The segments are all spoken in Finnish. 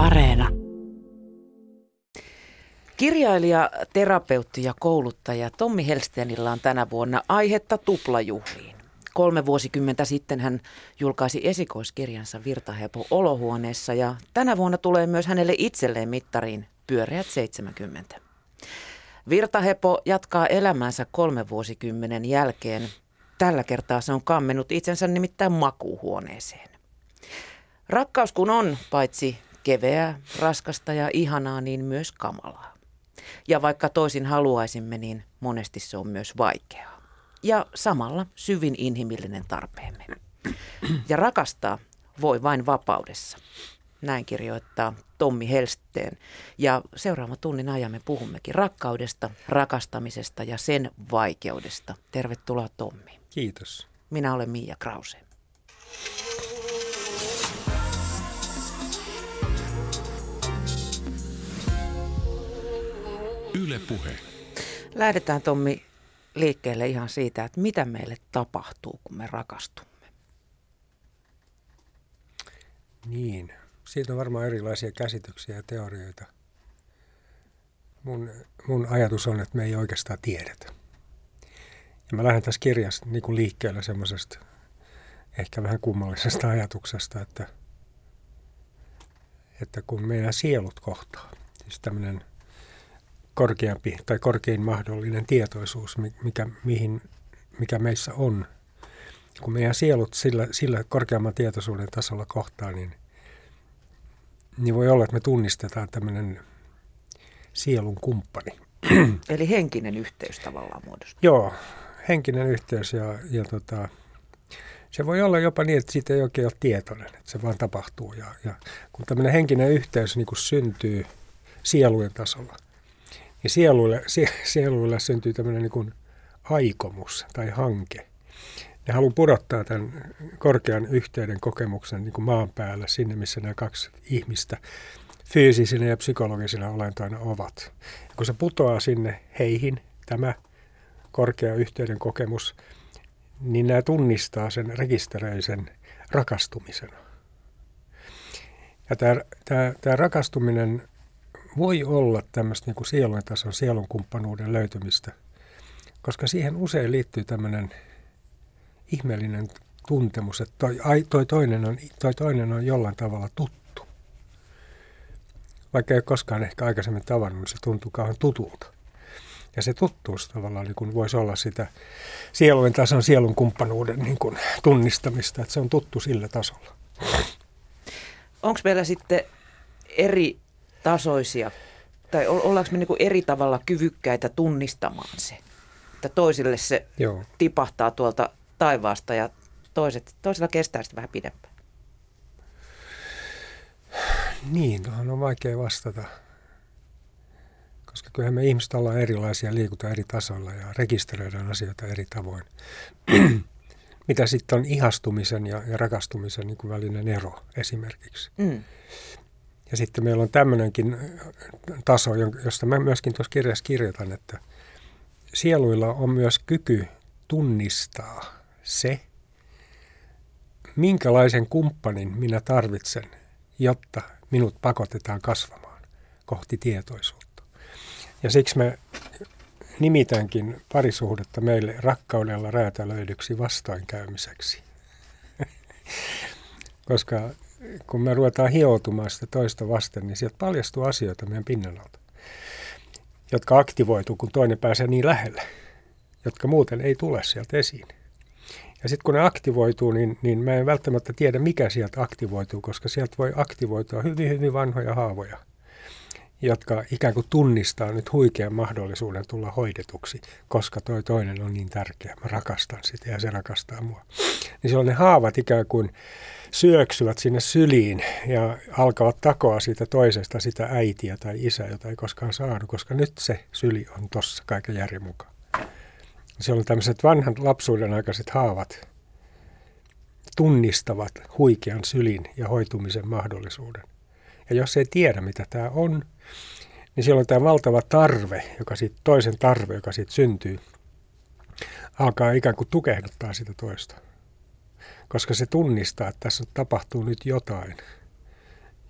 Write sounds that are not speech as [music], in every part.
Areena. Kirjailija, terapeutti ja kouluttaja Tommi Helstenillä on tänä vuonna aihetta tuplajuhliin. Kolme vuosikymmentä sitten hän julkaisi esikoiskirjansa Virtahepo olohuoneessa ja tänä vuonna tulee myös hänelle itselleen mittariin pyöreät 70. Virtahepo jatkaa elämäänsä kolme vuosikymmenen jälkeen. Tällä kertaa se on kammenut itsensä nimittäin makuuhuoneeseen. Rakkaus kun on paitsi keveää, raskasta ja ihanaa, niin myös kamalaa. Ja vaikka toisin haluaisimme, niin monesti se on myös vaikeaa. Ja samalla syvin inhimillinen tarpeemme. Ja rakastaa voi vain vapaudessa. Näin kirjoittaa Tommi Helsteen. Ja seuraava tunnin ajan me puhummekin rakkaudesta, rakastamisesta ja sen vaikeudesta. Tervetuloa Tommi. Kiitos. Minä olen Miia Krause. Yle Puhe. Lähdetään Tommi liikkeelle ihan siitä, että mitä meille tapahtuu, kun me rakastumme. Niin, siitä on varmaan erilaisia käsityksiä ja teorioita. Mun, mun ajatus on, että me ei oikeastaan tiedetä. Ja mä lähden tässä kirjassa niin kuin liikkeelle semmoisesta ehkä vähän kummallisesta [laughs] ajatuksesta, että, että kun meidän sielut kohtaa, siis tämmöinen korkeampi tai korkein mahdollinen tietoisuus, mikä, mihin, mikä meissä on. Kun meidän sielut sillä, sillä korkeamman tietoisuuden tasolla kohtaa, niin, niin voi olla, että me tunnistetaan tämmöinen sielun kumppani. [clears throat] Eli henkinen yhteys tavallaan muodostuu. Joo, henkinen yhteys ja, ja tota, se voi olla jopa niin, että siitä ei oikein ole tietoinen, että se vaan tapahtuu. Ja, ja kun tämmöinen henkinen yhteys niin kuin syntyy sielujen tasolla – ja sieluille, sieluille syntyy tämmöinen niin aikomus tai hanke. Ne haluaa pudottaa tämän korkean yhteyden kokemuksen niin kuin maan päällä sinne, missä nämä kaksi ihmistä fyysisinä ja psykologisina olentoina ovat. Ja kun se putoaa sinne heihin, tämä korkea yhteyden kokemus, niin nämä tunnistaa sen rekisteröisen rakastumisena. Ja tämä, tämä, tämä rakastuminen voi olla tämmöistä niin sielun tason sielun kumppanuuden löytymistä, koska siihen usein liittyy tämmöinen ihmeellinen tuntemus, että toi, toi, toinen on, toi toinen on jollain tavalla tuttu. Vaikka ei ole koskaan ehkä aikaisemmin tavannut, niin se tuntuu kauhean tutulta. Ja se tuttuus tavallaan niin kuin voisi olla sitä sielujen tason sielun kumppanuuden niin kuin tunnistamista, että se on tuttu sillä tasolla. Onko meillä sitten eri tasoisia, tai ollaanko me niin eri tavalla kyvykkäitä tunnistamaan se, että toisille se Joo. tipahtaa tuolta taivaasta ja toiset, toisella kestää sitten vähän pidempään? Niin, tuohon on vaikea vastata. Koska kyllähän me ihmiset ollaan erilaisia, liikutaan eri tasoilla ja rekisteröidään asioita eri tavoin. [clears throat] Mitä sitten on ihastumisen ja, ja rakastumisen niin kuin välinen ero esimerkiksi. Mm. Ja sitten meillä on tämmöinenkin taso, josta mä myöskin tuossa kirjassa kirjoitan, että sieluilla on myös kyky tunnistaa se, minkälaisen kumppanin minä tarvitsen, jotta minut pakotetaan kasvamaan kohti tietoisuutta. Ja siksi mä nimitänkin parisuhdetta meille rakkaudella räätälöidyksi vastoinkäymiseksi. [laughs] Koska kun me ruvetaan hioutumaan sitä toista vasten, niin sieltä paljastuu asioita meidän pinnan alta, jotka aktivoituu, kun toinen pääsee niin lähelle, jotka muuten ei tule sieltä esiin. Ja sitten kun ne aktivoituu, niin, niin mä en välttämättä tiedä, mikä sieltä aktivoituu, koska sieltä voi aktivoitua hyvin, hyvin vanhoja haavoja, jotka ikään kuin tunnistaa nyt huikean mahdollisuuden tulla hoidetuksi, koska toi toinen on niin tärkeä. Mä rakastan sitä ja se rakastaa mua. Niin silloin ne haavat ikään kuin syöksyvät sinne syliin ja alkavat takoa siitä toisesta sitä äitiä tai isää, jota ei koskaan saanut, koska nyt se syli on tossa kaiken järjen mukaan. on tämmöiset vanhan lapsuuden aikaiset haavat tunnistavat huikean sylin ja hoitumisen mahdollisuuden. Ja jos ei tiedä, mitä tämä on, niin siellä on tämä valtava tarve, joka siitä, toisen tarve, joka siitä syntyy, alkaa ikään kuin tukehduttaa sitä toista koska se tunnistaa, että tässä tapahtuu nyt jotain,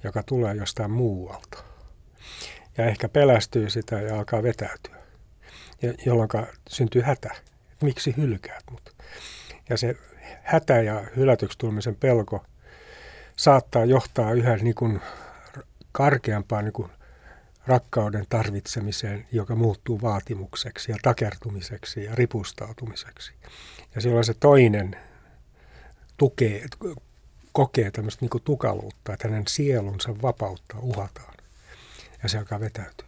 joka tulee jostain muualta. Ja ehkä pelästyy sitä ja alkaa vetäytyä, ja, jolloin syntyy hätä. Et miksi hylkäät mut? Ja se hätä ja hylätyksi tulemisen pelko saattaa johtaa yhä niin kuin karkeampaan niin kuin rakkauden tarvitsemiseen, joka muuttuu vaatimukseksi ja takertumiseksi ja ripustautumiseksi. Ja silloin se toinen tukee, kokee tämmöistä niin tukaluutta, että hänen sielunsa vapautta uhataan. Ja se alkaa vetäytyä.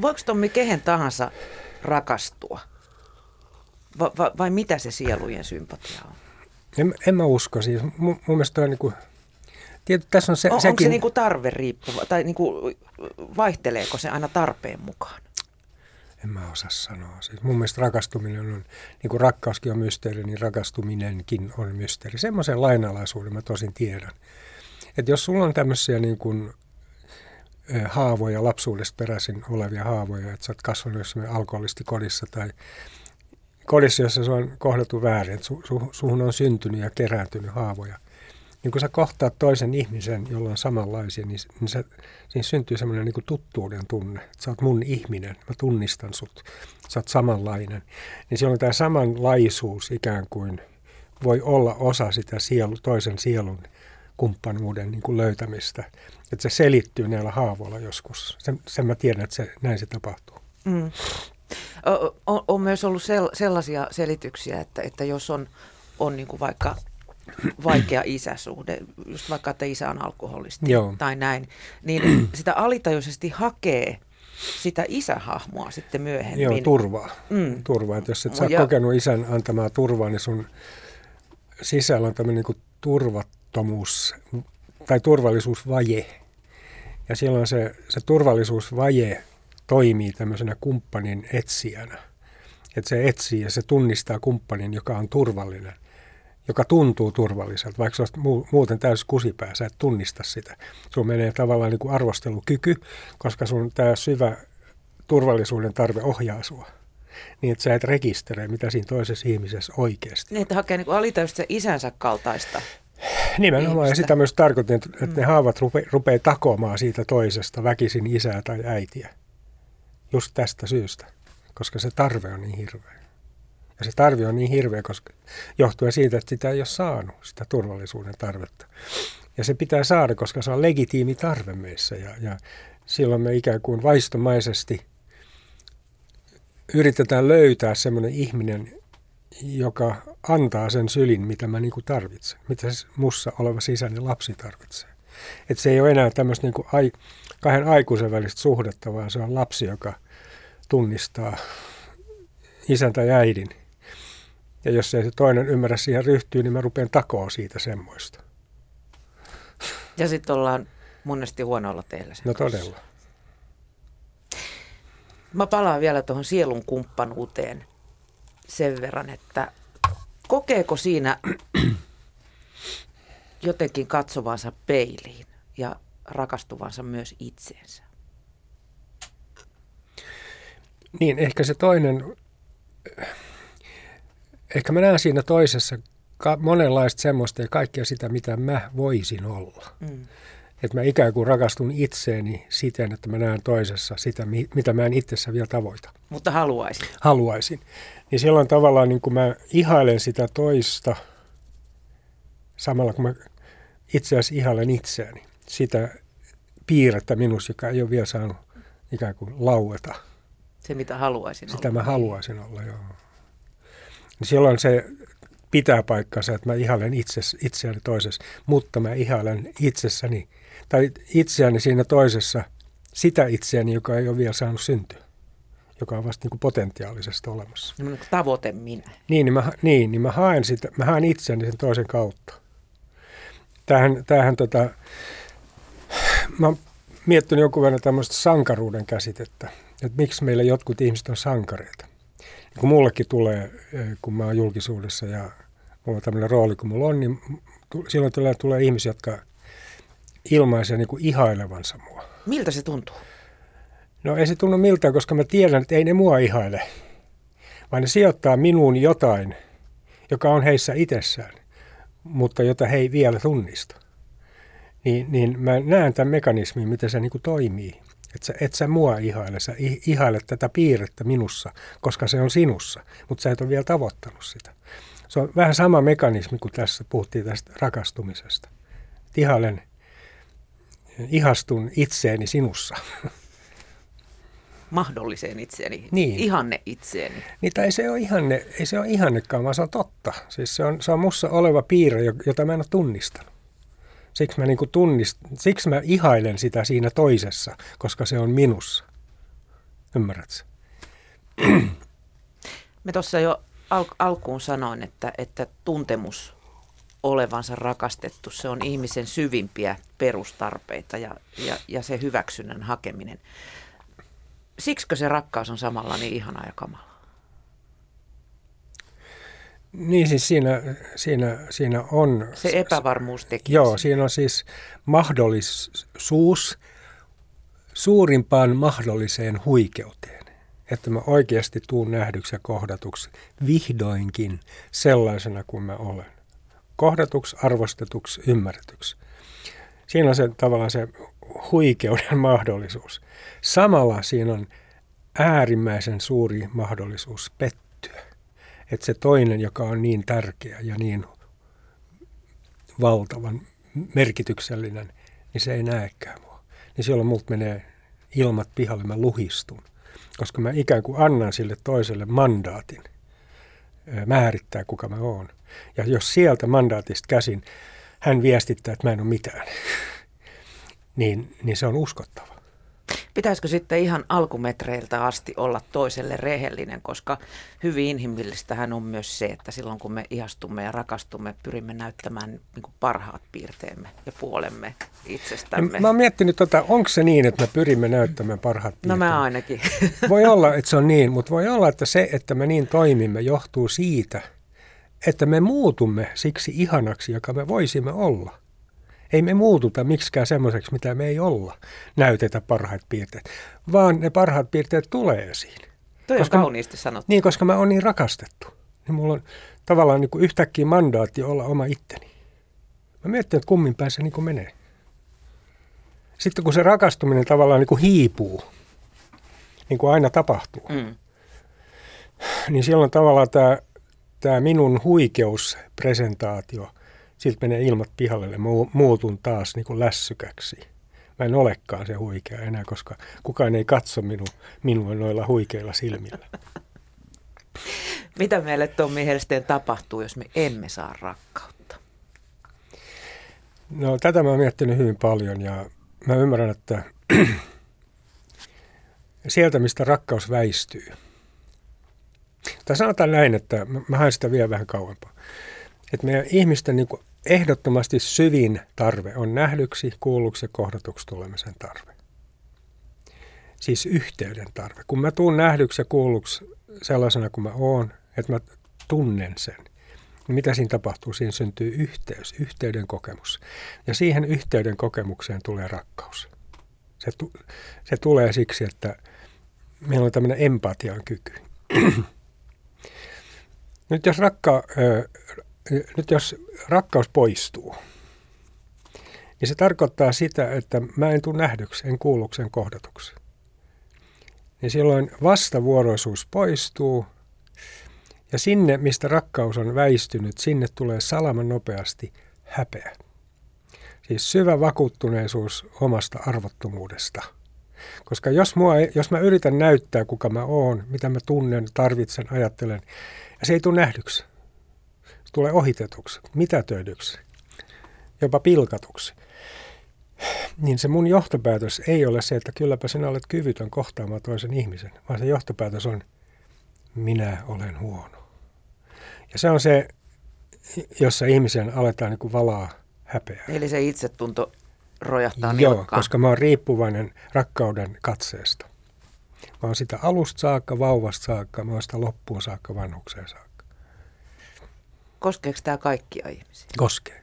Voiko Tommi kehen tahansa rakastua? Va, va, vai mitä se sielujen sympatia on? En, en mä usko. Siis mun, mun mielestä on niin kuin, Tiety, tässä on se, on, sekin... Onko se niin kuin tarve riippuva, tai niin kuin, vaihteleeko se aina tarpeen mukaan? En mä osaa sanoa. Siis mun mielestä rakastuminen on, niin kuin rakkauskin on mysteeri, niin rakastuminenkin on mysteeri. Semmoisen lainalaisuuden mä tosin tiedän. Että jos sulla on tämmöisiä niin kuin, haavoja, lapsuudesta peräisin olevia haavoja, että sä oot kasvanut jossain alkoholistikodissa tai kodissa, jossa se on kohdeltu väärin, että su, su, suhun on syntynyt ja kerääntynyt haavoja – niin kun sä kohtaat toisen ihmisen, jolla on samanlaisia, niin, niin se, siinä syntyy semmoinen niin tuttuuden tunne. Että sä oot mun ihminen, mä tunnistan sut, sä oot samanlainen. Niin silloin tämä samanlaisuus ikään kuin voi olla osa sitä sielu, toisen sielun kumppanuuden niin kuin löytämistä. Että se selittyy näillä haavoilla joskus. Sen, sen mä tiedän, että se, näin se tapahtuu. Mm. On, on myös ollut sel, sellaisia selityksiä, että, että jos on, on niin kuin vaikka vaikea isäsuhde, just vaikka että isä on alkoholisti Joo. tai näin, niin sitä alitajuisesti hakee sitä isähahmoa sitten myöhemmin. Joo, turvaa. Mm. turvaa. Että jos et sä ja... kokenut isän antamaa turvaa, niin sun sisällä on tämmöinen niin turvattomuus tai turvallisuusvaje. Ja silloin se, se turvallisuusvaje toimii tämmöisenä kumppanin etsijänä. Että se etsii ja se tunnistaa kumppanin, joka on turvallinen – joka tuntuu turvalliselta, vaikka on muuten täysin kusipää, sä et tunnista sitä. Sun menee tavallaan niin kuin arvostelukyky, koska sun tämä syvä turvallisuuden tarve ohjaa sua. Niin, että sä et rekisteröi, mitä siinä toisessa ihmisessä oikeasti Niin, että hakee niin alitäystä isänsä kaltaista. Nimenomaan, ihmistä. ja sitä myös tarkoitin, että, että mm. ne haavat rupe, rupeaa takomaan siitä toisesta väkisin isää tai äitiä. Just tästä syystä, koska se tarve on niin hirveä. Ja se tarve on niin hirveä, koska johtuen siitä, että sitä ei ole saanut, sitä turvallisuuden tarvetta. Ja se pitää saada, koska se on legitiimi tarve meissä. Ja, ja silloin me ikään kuin vaistomaisesti yritetään löytää semmoinen ihminen, joka antaa sen sylin, mitä mä niin kuin tarvitsen, mitä se mussa oleva sisäinen lapsi tarvitsee. Että se ei ole enää tämmöistä niin ai, kahden aikuisen välistä suhdetta, vaan se on lapsi, joka tunnistaa isän tai äidin ja jos ei se toinen ymmärrä siihen ryhtyä, niin mä rupean takoa siitä semmoista. Ja sitten ollaan monesti huonolla teillä No todella. Mä palaan vielä tuohon sielun kumppanuuteen sen verran, että kokeeko siinä [clears throat] jotenkin katsovansa peiliin ja rakastuvansa myös itseensä? Niin, ehkä se toinen ehkä mä näen siinä toisessa ka- monenlaista semmoista ja kaikkea sitä, mitä mä voisin olla. Mm. Että mä ikään kuin rakastun itseeni siten, että mä näen toisessa sitä, mitä mä en itsessä vielä tavoita. Mutta haluaisin. Haluaisin. Niin silloin tavallaan niin kuin mä ihailen sitä toista samalla kun mä itse asiassa ihailen itseäni. Sitä piirrettä minussa, joka ei ole vielä saanut ikään kuin laueta. Se, mitä haluaisin Sitä olla. mä haluaisin olla, joo niin silloin se pitää paikkansa, että mä ihailen itse, itseäni toisessa, mutta mä ihailen itsessäni, tai itseäni siinä toisessa, sitä itseäni, joka ei ole vielä saanut syntyä, joka on vasta niin kuin potentiaalisesti olemassa. No, tavoite minä. Niin, niin mä, niin, niin mä haen, sitä, mä haen itseäni sen toisen kautta. Tämähän, tämähän tota, mä oon miettinyt jonkun verran tämmöistä sankaruuden käsitettä, että miksi meillä jotkut ihmiset on sankareita kun mullekin tulee, eh, kun mä oon julkisuudessa ja mulla on tämmöinen rooli kuin mulla on, niin silloin tulee, tulee ihmisiä, jotka ilmaisee niin kuin ihailevansa mua. Miltä se tuntuu? No ei se tunnu miltään, koska mä tiedän, että ei ne mua ihaile, vaan ne sijoittaa minuun jotain, joka on heissä itsessään, mutta jota he ei vielä tunnista. niin, niin mä näen tämän mekanismin, miten se niin kuin toimii. Että sä, et sä mua ihaile, sä ihailet tätä piirrettä minussa, koska se on sinussa, mutta sä et ole vielä tavoittanut sitä. Se on vähän sama mekanismi kuin tässä puhuttiin tästä rakastumisesta. Ihailen, ihastun itseeni sinussa. Mahdolliseen itseeni, niin. ihanne itseeni. Niin, tai se on ihanne, ei se ole ihannekaan, vaan se on totta. Siis se on, se on mussa oleva piirre, jota mä en ole tunnistanut. Siksi mä, niin kuin tunnist, siksi mä ihailen sitä siinä toisessa, koska se on minussa. Ymmärrätkö? [clears throat] Me tuossa jo al- alkuun sanoin, että, että tuntemus olevansa rakastettu, se on ihmisen syvimpiä perustarpeita ja, ja, ja se hyväksynnän hakeminen. Siksikö se rakkaus on samalla niin ihana ja kamala? Niin siis siinä, siinä, siinä on... Se epävarmuus teki. Joo, siinä on siis mahdollisuus suurimpaan mahdolliseen huikeuteen. Että mä oikeasti tuun nähdyksi ja kohdatuksi vihdoinkin sellaisena kuin mä olen. Kohdatuksi, arvostetuksi, ymmärretyksi. Siinä on se tavallaan se huikeuden [laughs] mahdollisuus. Samalla siinä on äärimmäisen suuri mahdollisuus pettyä että se toinen, joka on niin tärkeä ja niin valtavan merkityksellinen, niin se ei näekään mua. Niin silloin multa menee ilmat pihalle, mä luhistun. Koska mä ikään kuin annan sille toiselle mandaatin määrittää, kuka mä oon. Ja jos sieltä mandaatista käsin hän viestittää, että mä en ole mitään, [laughs] niin, niin se on uskottava. Pitäisikö sitten ihan alkumetreiltä asti olla toiselle rehellinen, koska hyvin inhimillistähän on myös se, että silloin kun me ihastumme ja rakastumme, pyrimme näyttämään niin kuin parhaat piirteemme ja puolemme itsestämme. Mä oon miettinyt, tota, onko se niin, että me pyrimme näyttämään parhaat piirteemme? No mä ainakin. [laughs] Voi olla, että se on niin, mutta voi olla, että se, että me niin toimimme, johtuu siitä, että me muutumme siksi ihanaksi, joka me voisimme olla – ei me muututa miksikään semmoiseksi, mitä me ei olla, näytetä parhaat piirteet, vaan ne parhaat piirteet tulee esiin. Toi koska, on kauniisti sanottu. Niin, koska mä oon niin rakastettu. Niin mulla on tavallaan niin kuin yhtäkkiä mandaatti olla oma itteni. Mä mietin, että kummin päin se niin kuin menee. Sitten kun se rakastuminen tavallaan niin kuin hiipuu, niin kuin aina tapahtuu, mm. niin silloin tavallaan tämä, tämä minun huikeuspresentaatio – siltä menee ilmat pihalle ja muutun taas niin kuin lässykäksi. Mä en olekaan se huikea enää, koska kukaan ei katso minu, minua noilla huikeilla silmillä. [laughs] Mitä meille Tommi Helsteen tapahtuu, jos me emme saa rakkautta? No tätä mä oon miettinyt hyvin paljon ja mä ymmärrän, että [clears throat] sieltä mistä rakkaus väistyy. Tai sanotaan näin, että mä haen sitä vielä vähän kauempaa. Että meidän ihmisten niin kuin ehdottomasti syvin tarve on nähdyksi, kuulluksi ja kohdatuksi tulemisen tarve. Siis yhteyden tarve. Kun mä tuun nähdyksi ja kuulluksi sellaisena kuin mä oon, että mä tunnen sen, niin mitä siinä tapahtuu? Siinä syntyy yhteys, yhteyden kokemus. Ja siihen yhteyden kokemukseen tulee rakkaus. Se, tu- se tulee siksi, että meillä on tämmöinen empatian kyky. [clears throat] Nyt jos rakka, nyt jos rakkaus poistuu, niin se tarkoittaa sitä, että mä en tule nähdyksi, en kuulluksen kohdatuksi. Niin silloin vastavuoroisuus poistuu ja sinne, mistä rakkaus on väistynyt, sinne tulee salaman nopeasti häpeä. Siis syvä vakuuttuneisuus omasta arvottomuudesta. Koska jos, mua, jos mä yritän näyttää, kuka mä oon, mitä mä tunnen, tarvitsen, ajattelen, ja se ei tule nähdyksi, tulee ohitetuksi, mitätöidyksi, jopa pilkatuksi, niin se mun johtopäätös ei ole se, että kylläpä sinä olet kyvytön kohtaamaan toisen ihmisen, vaan se johtopäätös on, minä olen huono. Ja se on se, jossa ihmisen aletaan niin kuin valaa häpeää. Eli se itsetunto rojahtaa Joo, nilkkaan. koska mä oon riippuvainen rakkauden katseesta. Mä oon sitä alusta saakka, vauvasta saakka, mä oon sitä loppuun saakka, vanhukseen saakka. Koskeeko tämä kaikkia ihmisiä? Koskee.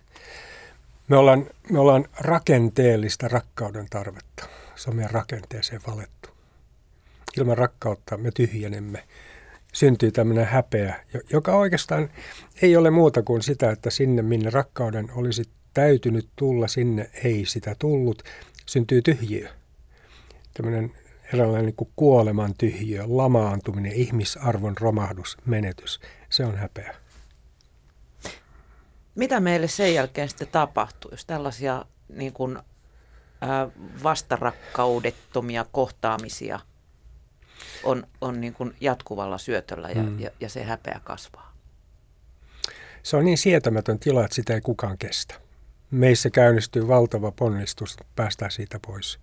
Me ollaan, me ollaan rakenteellista rakkauden tarvetta. Se on meidän rakenteeseen valettu. Ilman rakkautta me tyhjenemme. Syntyy tämmöinen häpeä, joka oikeastaan ei ole muuta kuin sitä, että sinne minne rakkauden olisi täytynyt tulla, sinne ei sitä tullut. Syntyy tyhjiö. Tämmöinen eräänlainen niin kuoleman tyhjiö, lamaantuminen, ihmisarvon romahdus, menetys. Se on häpeä. Mitä meille sen jälkeen sitten tapahtuu, jos tällaisia niin kuin, ää, vastarakkaudettomia kohtaamisia on, on niin kuin jatkuvalla syötöllä ja, mm. ja, ja se häpeä kasvaa? Se on niin sietämätön tila, että sitä ei kukaan kestä. Meissä käynnistyy valtava ponnistus päästään siitä pois.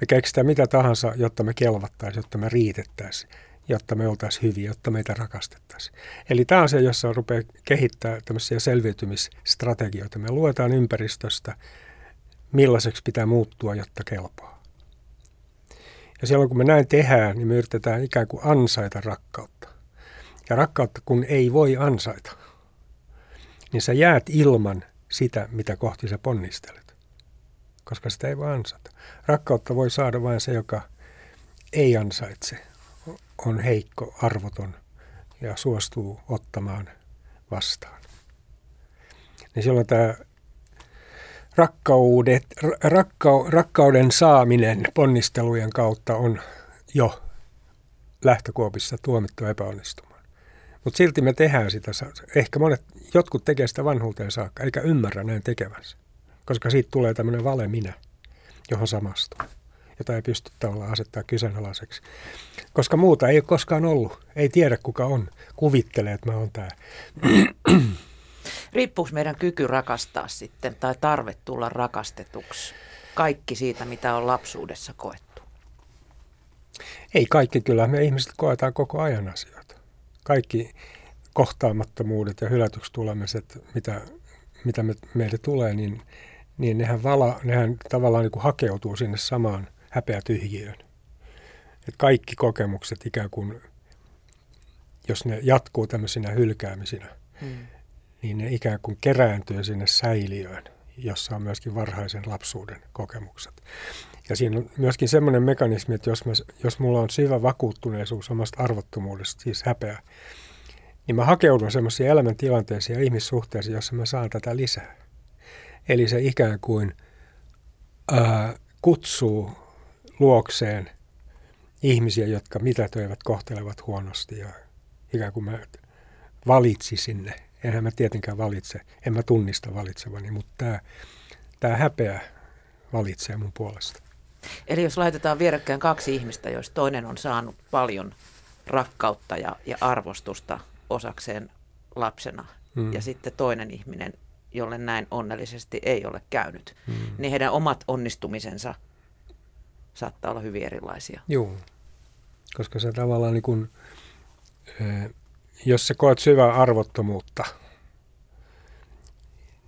Me keksitään mitä tahansa, jotta me kelvattaisiin, jotta me riitettäisiin, jotta me oltaisiin hyviä, jotta meitä rakastettaisiin. Eli tämä on se, jossa rupeaa kehittää tämmöisiä selviytymisstrategioita. Me luetaan ympäristöstä, millaiseksi pitää muuttua, jotta kelpaa. Ja silloin kun me näin tehdään, niin me yritetään ikään kuin ansaita rakkautta. Ja rakkautta kun ei voi ansaita, niin sä jäät ilman sitä, mitä kohti sä ponnistelet. Koska sitä ei voi ansata. Rakkautta voi saada vain se, joka ei ansaitse, on heikko, arvoton ja suostuu ottamaan vastaan. Niin silloin tämä rakkaudet, rakka, rakkauden saaminen ponnistelujen kautta on jo lähtökuopissa tuomittu epäonnistumaan. Mutta silti me tehdään sitä. Ehkä monet, jotkut tekee sitä vanhuuteen saakka, eikä ymmärrä näin tekevänsä. Koska siitä tulee tämmöinen vale minä, johon samastuu, jota ei pysty tavallaan asettaa kyseenalaiseksi. Koska muuta ei ole koskaan ollut. Ei tiedä kuka on. Kuvittelee, että mä oon tämä. Riippuuko meidän kyky rakastaa sitten tai tarve tulla rakastetuksi kaikki siitä, mitä on lapsuudessa koettu? Ei kaikki, kyllä me ihmiset koetaan koko ajan asioita. Kaikki kohtaamattomuudet ja hylätyksi tulemiset, mitä, mitä me, meille tulee, niin, niin nehän, vala, nehän tavallaan niin kuin hakeutuu sinne samaan häpeätyhjiöön. Et kaikki kokemukset ikään kuin, jos ne jatkuu tämmöisinä hylkäämisinä, hmm niin ne ikään kuin kerääntyy sinne säiliöön, jossa on myöskin varhaisen lapsuuden kokemukset. Ja siinä on myöskin semmoinen mekanismi, että jos, mä, jos mulla on syvä vakuuttuneisuus omasta arvottomuudesta, siis häpeä, niin mä hakeudun semmoisiin elämäntilanteisiin ja ihmissuhteisiin, jossa mä saan tätä lisää. Eli se ikään kuin ää, kutsuu luokseen ihmisiä, jotka mitätöivät, kohtelevat huonosti ja ikään kuin mä valitsisin ne enhän mä tietenkään valitse, en mä tunnista valitsevani, mutta tämä, tämä häpeä valitsee mun puolesta. Eli jos laitetaan vierekkäin kaksi ihmistä, joista toinen on saanut paljon rakkautta ja, ja arvostusta osakseen lapsena, mm. ja sitten toinen ihminen, jolle näin onnellisesti ei ole käynyt, mm. niin heidän omat onnistumisensa saattaa olla hyvin erilaisia. Joo, koska se tavallaan niin kuin, jos sä koet syvää arvottomuutta,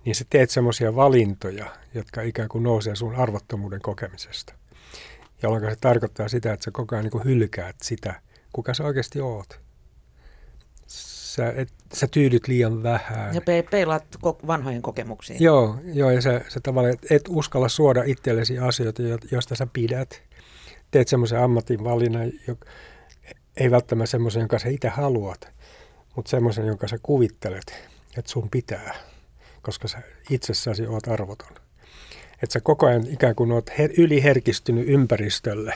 niin sä teet semmoisia valintoja, jotka ikään kuin nousee sun arvottomuuden kokemisesta. Jolloin se tarkoittaa sitä, että sä koko ajan niin hylkäät sitä, kuka sä oikeasti oot. Sä, et, sä tyydyt liian vähän. Ja pe- peilaat vanhoihin kokemuksiin. Joo, joo ja sä, sä tavallaan et, et uskalla suoda itsellesi asioita, joista sä pidät. Teet semmoisen ammatin valinnan, joka ei välttämättä semmoisen, jonka sä itse haluat, mutta semmoisen, jonka sä kuvittelet, että sun pitää, koska sä itsessäsi oot arvoton. Että sä koko ajan ikään kuin oot her- yliherkistynyt ympäristölle,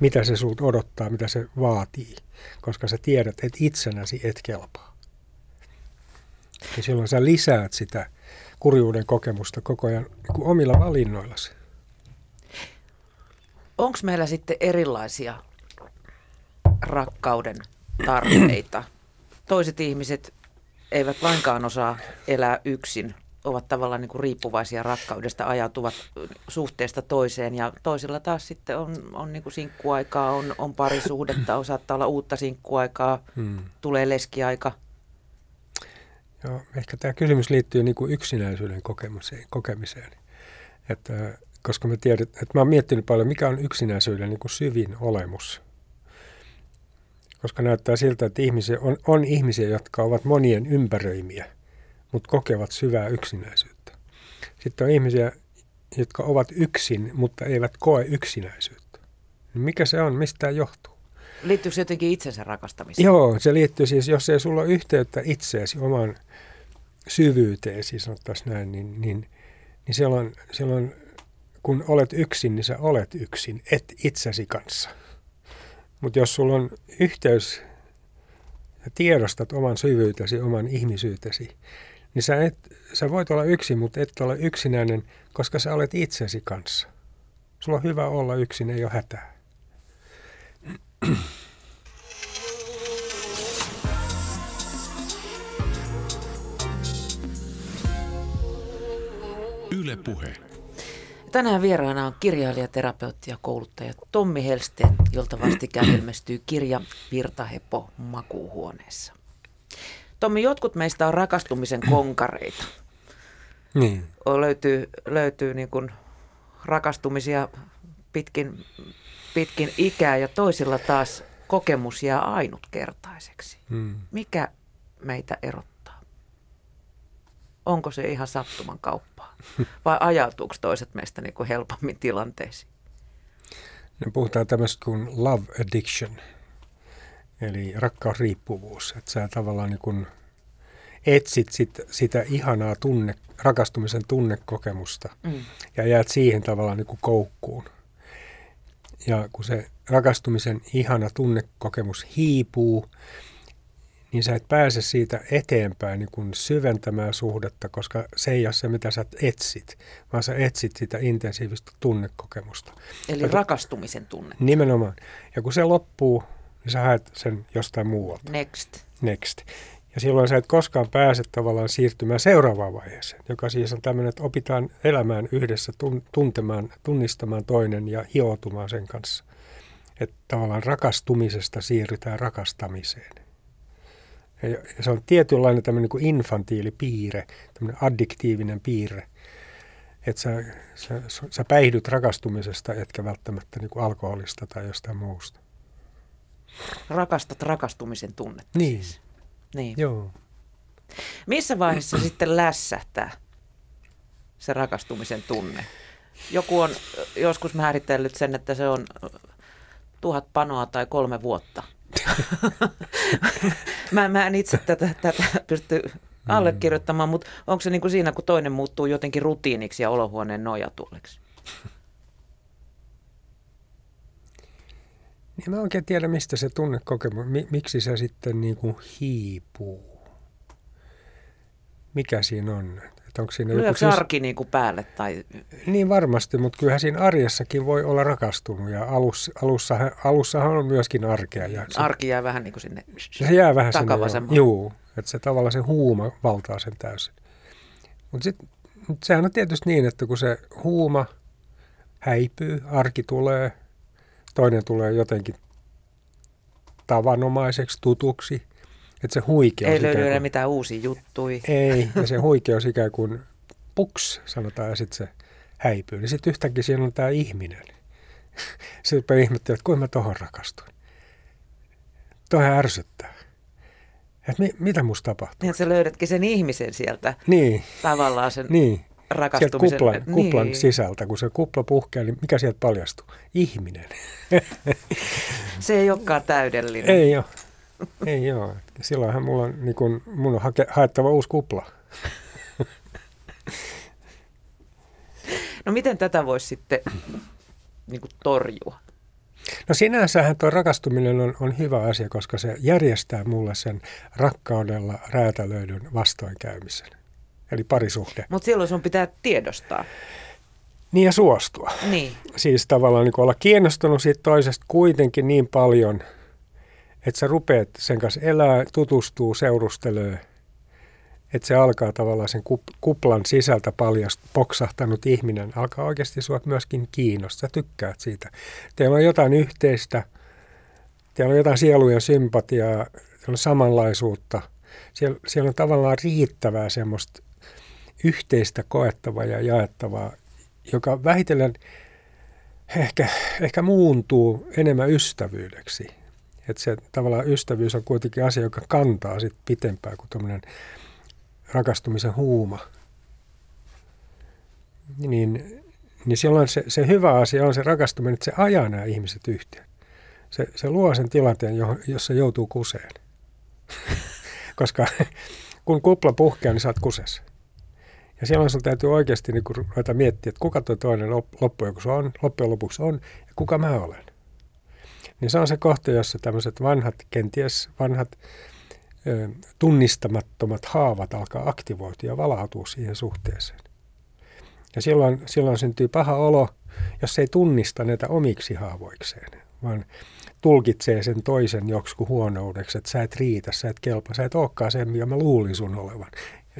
mitä se sulta odottaa, mitä se vaatii, koska sä tiedät, että itsenäsi et kelpaa. Ja silloin sä lisäät sitä kurjuuden kokemusta koko ajan niin omilla valinnoillasi. Onko meillä sitten erilaisia rakkauden tarpeita toiset ihmiset eivät lainkaan osaa elää yksin, ovat tavallaan niin kuin riippuvaisia rakkaudesta, ajautuvat suhteesta toiseen ja toisilla taas sitten on, on niin kuin sinkkuaikaa, on, on parisuhdetta, on, [coughs] saattaa olla uutta sinkkuaikaa, hmm. tulee leskiaika. Joo, ehkä tämä kysymys liittyy niin kuin yksinäisyyden kokemiseen. kokemiseen. Että, koska mä tiedän, että mä oon miettinyt paljon, mikä on yksinäisyyden niin kuin syvin olemus – koska näyttää siltä, että ihmisiä on, on ihmisiä, jotka ovat monien ympäröimiä, mutta kokevat syvää yksinäisyyttä. Sitten on ihmisiä, jotka ovat yksin, mutta eivät koe yksinäisyyttä. Mikä se on? Mistä tämä johtuu? Liittyykö se jotenkin itsensä rakastamiseen? Joo, se liittyy siis, jos ei sulla ole yhteyttä itseesi, oman syvyyteesi, sanottaisiin näin, niin, niin niin silloin, silloin kun olet yksin, niin sä olet yksin, et itsesi kanssa. Mutta jos sulla on yhteys ja tiedostat oman syvyytesi, oman ihmisyytesi, niin sä, et, sä voit olla yksin, mutta et ole yksinäinen, koska sä olet itsesi kanssa. Sulla on hyvä olla yksin, ei ole hätää. Yle Puhe. Tänään vieraana on kirjailija, terapeutti ja kouluttaja Tommi Helsteen, jolta vastikään ilmestyy kirja Virtahepo makuuhuoneessa. Tommi, jotkut meistä on rakastumisen konkareita. Niin. Löytyy, löytyy niin kuin rakastumisia pitkin, pitkin ikää ja toisilla taas kokemus jää ainutkertaiseksi. Hmm. Mikä meitä erottaa? Onko se ihan sattuman kauppaa? Vai [laughs] ajautuuko toiset meistä niin kuin helpommin tilanteisiin? No puhutaan tämmöistä kuin love addiction, eli rakkausriippuvuus. Että sä tavallaan niin kuin etsit sit, sitä ihanaa tunne, rakastumisen tunnekokemusta mm. ja jäät siihen tavallaan niin kuin koukkuun. Ja kun se rakastumisen ihana tunnekokemus hiipuu, niin sä et pääse siitä eteenpäin niin kuin syventämään suhdetta, koska se ei ole se, mitä sä etsit, vaan sä etsit sitä intensiivistä tunnekokemusta. Eli ja, rakastumisen tunne. Nimenomaan. Ja kun se loppuu, niin sä haet sen jostain muualta. Next. Next. Ja silloin sä et koskaan pääse tavallaan siirtymään seuraavaan vaiheeseen, joka siis on tämmöinen, että opitaan elämään yhdessä, tuntemaan, tunnistamaan toinen ja hioutumaan sen kanssa. Että tavallaan rakastumisesta siirrytään rakastamiseen. Ja se on tietynlainen tämmöinen kuin infantiilipiirre, tämmöinen addiktiivinen piirre. Että sä, sä, sä päihdyt rakastumisesta, etkä välttämättä niin kuin alkoholista tai jostain muusta. Rakastat rakastumisen tunnetta Niin. Siis. Niin. Joo. Missä vaiheessa sitten lässähtää se rakastumisen tunne? Joku on joskus määritellyt sen, että se on tuhat panoa tai kolme vuotta. [laughs] mä, mä en itse tätä, tätä pysty allekirjoittamaan, mutta onko se niin kuin siinä, kun toinen muuttuu jotenkin rutiiniksi ja olohuoneen nojatuoleksi? Niin mä oikein tiedä, mistä se tunnekokemus, miksi se sitten niin kuin hiipuu. Mikä siinä on? Että onko siinä joku siis... arki niin kuin päälle? Tai... Niin varmasti, mutta kyllähän siinä arjessakin voi olla rakastunut ja alus, alussa, alussahan on myöskin arkea. Ja se, arki jää vähän niin kuin sinne Se jää vähän sinne, juu, että se tavallaan se huuma valtaa sen täysin. Mutta sitten sehän on tietysti niin, että kun se huuma häipyy, arki tulee, toinen tulee jotenkin tavanomaiseksi, tutuksi, että se huikeus... Ei löydy enää mitään uusia juttuja. Ei, [laughs] ja se huikeus ikään kuin puks, sanotaan, ja sitten se häipyy. Niin sitten yhtäkkiä siinä on tämä ihminen. [laughs] Sitten ihmettelee, että kuinka mä tohon rakastuin. Toihan ärsyttää. Että mi, mitä musta tapahtuu? Niin, että sä löydätkin sen ihmisen sieltä. Niin. Tavallaan sen niin. Rakastumisen. Sieltä kuplan, kuplan niin. sisältä, kun se kupla puhkeaa, niin mikä sieltä paljastuu? Ihminen. [laughs] se ei olekaan täydellinen. Ei ole. Ei ole. Silloinhan mulla on, niin kun, mun on hake, haettava uusi kupla. No miten tätä voisi sitten niin kuin torjua? No sinänsähän tuo rakastuminen on, on hyvä asia, koska se järjestää mulle sen rakkaudella räätälöidyn vastoinkäymisen. Eli parisuhde. Mutta silloin sun pitää tiedostaa. Niin ja suostua. Niin. Siis tavallaan niin olla kiinnostunut siitä toisesta kuitenkin niin paljon – että sä rupeat sen kanssa elää, tutustuu, seurustelee, että se alkaa tavallaan sen kuplan sisältä paljast, poksahtanut ihminen, alkaa oikeasti sua myöskin kiinnostaa, tykkäät siitä. Teillä on jotain yhteistä, teillä on jotain sielujen sympatiaa, teillä on samanlaisuutta, siellä, siellä on tavallaan riittävää semmoista yhteistä koettavaa ja jaettavaa, joka vähitellen ehkä, ehkä muuntuu enemmän ystävyydeksi että se tavallaan ystävyys on kuitenkin asia, joka kantaa sit pitempään kuin tuommoinen rakastumisen huuma. Niin, niin silloin se, se hyvä asia on se rakastuminen, että se ajaa nämä ihmiset yhteen. Se, se luo sen tilanteen, jossa joutuu kuseen. [laughs] Koska kun kupla puhkeaa, niin oot kusessa. Ja silloin sun täytyy oikeasti niin ruveta miettiä, että kuka tuo toinen loppujen on, loppujen lopuksi on ja kuka mä olen. Niin se on se kohta, jossa tämmöiset vanhat, kenties vanhat ö, tunnistamattomat haavat alkaa aktivoitua ja valautua siihen suhteeseen. Ja silloin, silloin syntyy paha olo, jos ei tunnista näitä omiksi haavoikseen, vaan tulkitsee sen toisen joksikin huonoudeksi, että sä et riitä, sä et kelpa, sä et olekaan sen, mikä mä luulin sun olevan.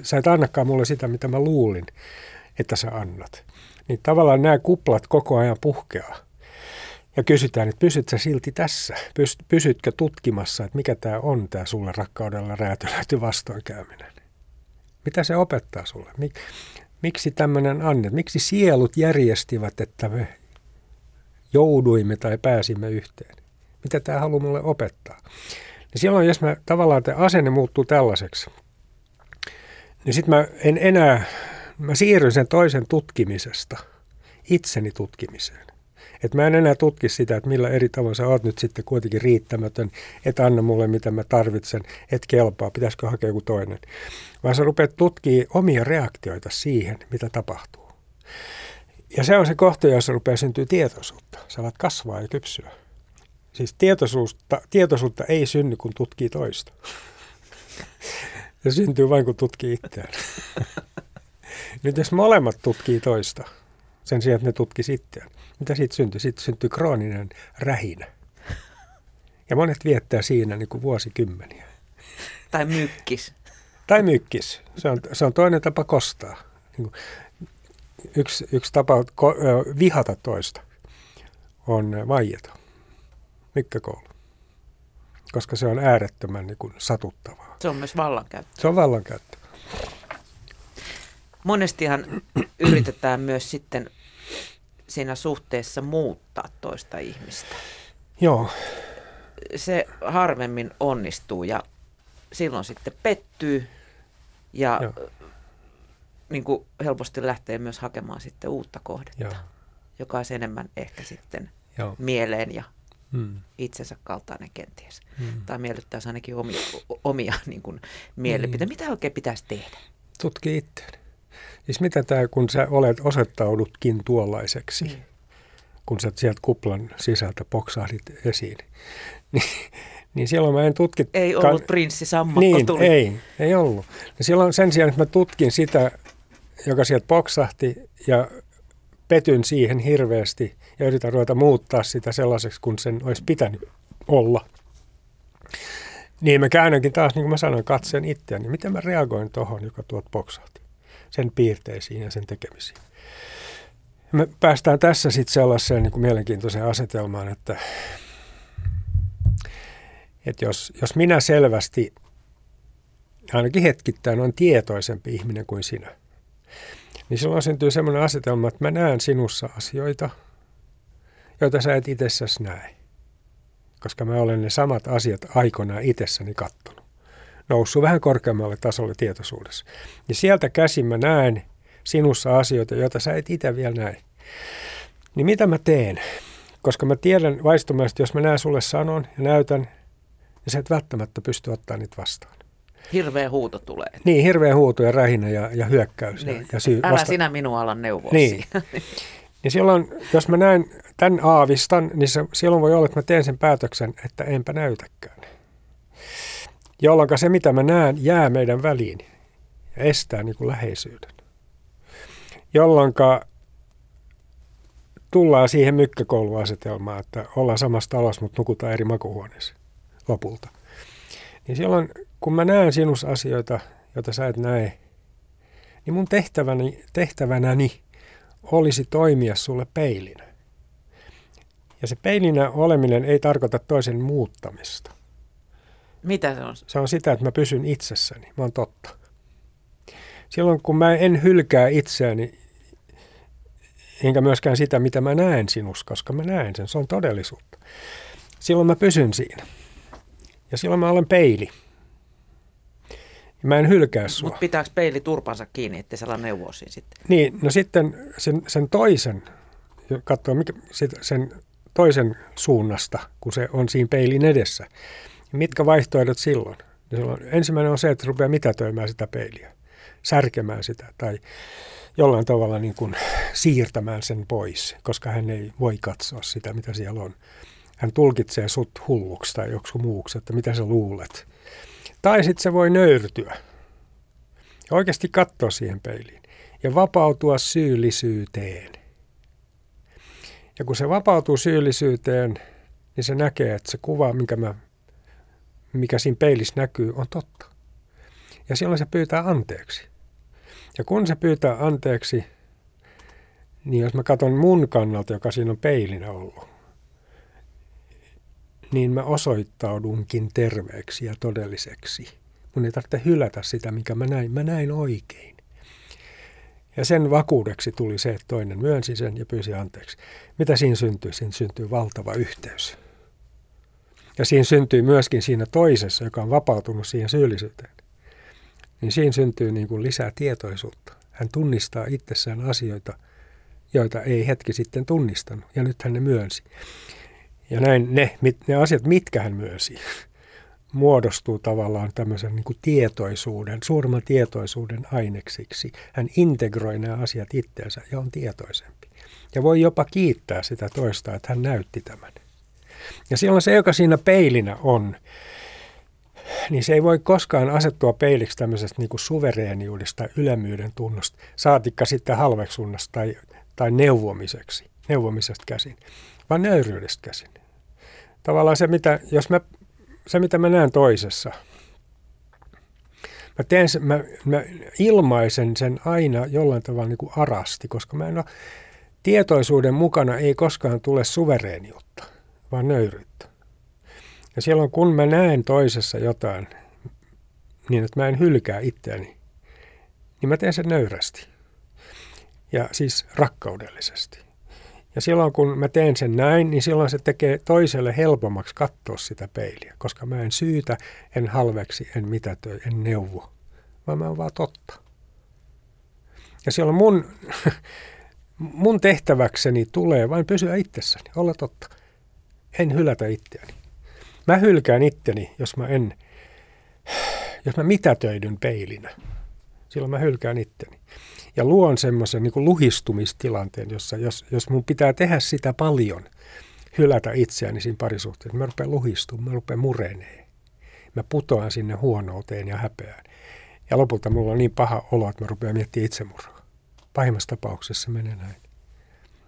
Sä et annakaan mulle sitä, mitä mä luulin, että sä annat. Niin tavallaan nämä kuplat koko ajan puhkeaa. Ja kysytään, että pysyt sä silti tässä? Pysytkö tutkimassa, että mikä tämä on tämä sulle rakkaudella räätälöity vastoinkäyminen? Mitä se opettaa sulle? Mik, miksi tämmöinen annet? Miksi sielut järjestivät, että me jouduimme tai pääsimme yhteen? Mitä tämä haluaa mulle opettaa? Niin silloin, jos mä tavallaan tämä asenne muuttuu tällaiseksi, niin sitten mä en enää, mä siirryn sen toisen tutkimisesta itseni tutkimiseen. Että mä en enää tutki sitä, että millä eri tavoin sä oot nyt sitten kuitenkin riittämätön, et anna mulle mitä mä tarvitsen, et kelpaa, pitäisikö hakea joku toinen. Vaan sä rupeat tutkimaan omia reaktioita siihen, mitä tapahtuu. Ja se on se kohta, jossa rupeaa syntyä tietoisuutta. Sä alat kasvaa ja kypsyä. Siis tietoisuutta, tietoisuutta ei synny, kun tutkii toista. Se syntyy vain, kun tutkii itseään. [laughs] Nyt jos molemmat tutkii toista, sen sijaan, että ne tutkisi itseään, mitä siitä syntyy? Siitä syntyy krooninen rähinä. Ja monet viettää siinä niin kuin vuosikymmeniä. Tai mykkis. Tai mykkis. Se on, se on toinen tapa kostaa. Niin kuin yksi, yksi tapa vihata toista on vaieta. Mykkäkoulu. Koska se on äärettömän niin kuin, satuttavaa. Se on myös vallankäyttö. Se on vallankäyttö. Monestihan [clears throat] yritetään myös sitten siinä suhteessa muuttaa toista ihmistä. Joo. Se harvemmin onnistuu ja silloin sitten pettyy ja Joo. Niin kuin helposti lähtee myös hakemaan sitten uutta kohdetta, Joo. joka on enemmän ehkä sitten Joo. mieleen ja hmm. itsensä kaltainen kenties. Hmm. Tai miellyttäisi ainakin omia, omia [laughs] niin kuin mielipiteitä. Hmm. Mitä oikein pitäisi tehdä? Tutki itseäni. Siis mitä tämä, kun sä olet osoittaudutkin tuollaiseksi, hmm. kun sä sieltä kuplan sisältä poksahdit esiin, [laughs] niin, niin silloin mä en tutki... Ei ollut prinssi Sammakko niin, tuli. ei, ei ollut. Ja silloin sen sijaan, että mä tutkin sitä, joka sieltä poksahti ja petyn siihen hirveästi ja yritän ruveta muuttaa sitä sellaiseksi, kun sen olisi pitänyt olla. Niin mä käännänkin taas, niin kuin mä sanoin, katseen itseäni. Miten mä reagoin tuohon, joka tuot poksahti? Sen piirteisiin ja sen tekemisiin. Me päästään tässä sitten sellaiseen niin kuin mielenkiintoiseen asetelmaan, että, että jos, jos minä selvästi, ainakin hetkittäin, on tietoisempi ihminen kuin sinä, niin silloin syntyy sellainen asetelma, että mä näen sinussa asioita, joita sä et itsessäsi näe. Koska mä olen ne samat asiat aikoinaan itsessäni kattonut. Noussut vähän korkeammalle tasolle tietoisuudessa. Ja sieltä käsin mä näen sinussa asioita, joita sä et itse vielä näe. Niin mitä mä teen? Koska mä tiedän vaistomaisesti, jos mä näen sulle sanon ja näytän, niin sä et välttämättä pysty ottaa niitä vastaan. Hirveä huuto tulee. Niin, hirveä huuto ja rähinä ja, ja hyökkäys. Niin. Ja syy, Älä vasta... sinä minua ala neuvoa niin. [laughs] niin silloin, jos mä näen tämän aavistan, niin se, silloin voi olla, että mä teen sen päätöksen, että enpä näytäkään. Jolloin se, mitä mä näen, jää meidän väliin ja estää niin kuin läheisyyden. Jolloin tullaan siihen mykkäkouluasetelmaan, että ollaan samassa talossa, mutta nukutaan eri makuhuoneessa lopulta. Niin silloin, kun mä näen sinussa asioita, joita sä et näe, niin mun tehtäväni, tehtävänäni olisi toimia sulle peilinä. Ja se peilinä oleminen ei tarkoita toisen muuttamista. Mitä se on? Se on sitä, että mä pysyn itsessäni. Mä oon totta. Silloin kun mä en hylkää itseäni, enkä myöskään sitä, mitä mä näen sinussa, koska mä näen sen, se on todellisuutta. Silloin mä pysyn siinä. Ja silloin mä olen peili. Ja mä en hylkää sua. Mutta pitääkö peili turpansa kiinni, ettei se ala neuvoa sitten? Niin, no sitten sen, sen toisen, katsoa mikä, sen toisen suunnasta, kun se on siinä peilin edessä. Mitkä vaihtoehdot silloin? silloin ensimmäinen on se, että rupeaa mitätöimään sitä peiliä. särkemään sitä tai jollain tavalla niin kuin siirtämään sen pois, koska hän ei voi katsoa sitä, mitä siellä on. Hän tulkitsee sut hulluksi tai joku muuksi, että mitä sä luulet. Tai sitten se voi nöyrtyä ja oikeasti katsoa siihen peiliin ja vapautua syyllisyyteen. Ja kun se vapautuu syyllisyyteen, niin se näkee, että se kuva, mikä, mä, mikä siinä peilissä näkyy, on totta. Ja silloin se pyytää anteeksi. Ja kun se pyytää anteeksi, niin jos mä katson mun kannalta, joka siinä on peilinä ollut, niin mä osoittaudunkin terveeksi ja todelliseksi. Mun ei tarvitse hylätä sitä, mikä mä näin. Mä näin oikein. Ja sen vakuudeksi tuli se, että toinen myönsi sen ja pyysi anteeksi. Mitä siinä syntyy? Siinä syntyy valtava yhteys. Ja siinä syntyy myöskin siinä toisessa, joka on vapautunut siihen syyllisyyteen. Niin siinä syntyy niin kuin lisää tietoisuutta. Hän tunnistaa itsessään asioita, joita ei hetki sitten tunnistanut. Ja nyt hän ne myönsi. Ja näin ne, ne asiat, mitkä hän myönsi, muodostuu tavallaan tämmöisen niin tietoisuuden, suuremman tietoisuuden aineksiksi. Hän integroi nämä asiat itseensä ja on tietoisempi. Ja voi jopa kiittää sitä toista, että hän näytti tämän. Ja silloin se, joka siinä peilinä on, niin se ei voi koskaan asettua peiliksi tämmöisestä niin kuin suvereeniudesta ylemmyyden tunnosta, saatikka sitten halveksunnasta tai, tai neuvomiseksi, neuvomisesta käsin, vaan nöyryydestä käsin. Tavallaan se, mitä, jos mä se, mitä mä näen toisessa, mä, teen sen, mä, mä ilmaisen sen aina jollain tavalla niin kuin arasti, koska mä en ole, tietoisuuden mukana ei koskaan tule suvereeniutta, vaan nöyryyttä. Ja silloin kun mä näen toisessa jotain, niin että mä en hylkää itseäni, niin mä teen sen nöyrästi. Ja siis rakkaudellisesti. Ja silloin kun mä teen sen näin, niin silloin se tekee toiselle helpommaksi katsoa sitä peiliä, koska mä en syytä, en halveksi, en mitätöi, en neuvo, vaan mä oon vaan totta. Ja silloin mun, [laughs] mun tehtäväkseni tulee vain pysyä itsessäni, olla totta. En hylätä itseäni. Mä hylkään itteni, jos mä en, [sighs] jos mä mitätöidyn peilinä. Silloin mä hylkään itteni ja luon semmoisen niin luhistumistilanteen, jossa jos, jos mun pitää tehdä sitä paljon, hylätä itseäni siinä parisuhteessa, mä rupean luhistumaan, mä rupean murenee. Mä putoan sinne huonouteen ja häpeään. Ja lopulta mulla on niin paha olo, että mä rupean miettimään itsemurhaa. Pahimmassa tapauksessa se menee näin.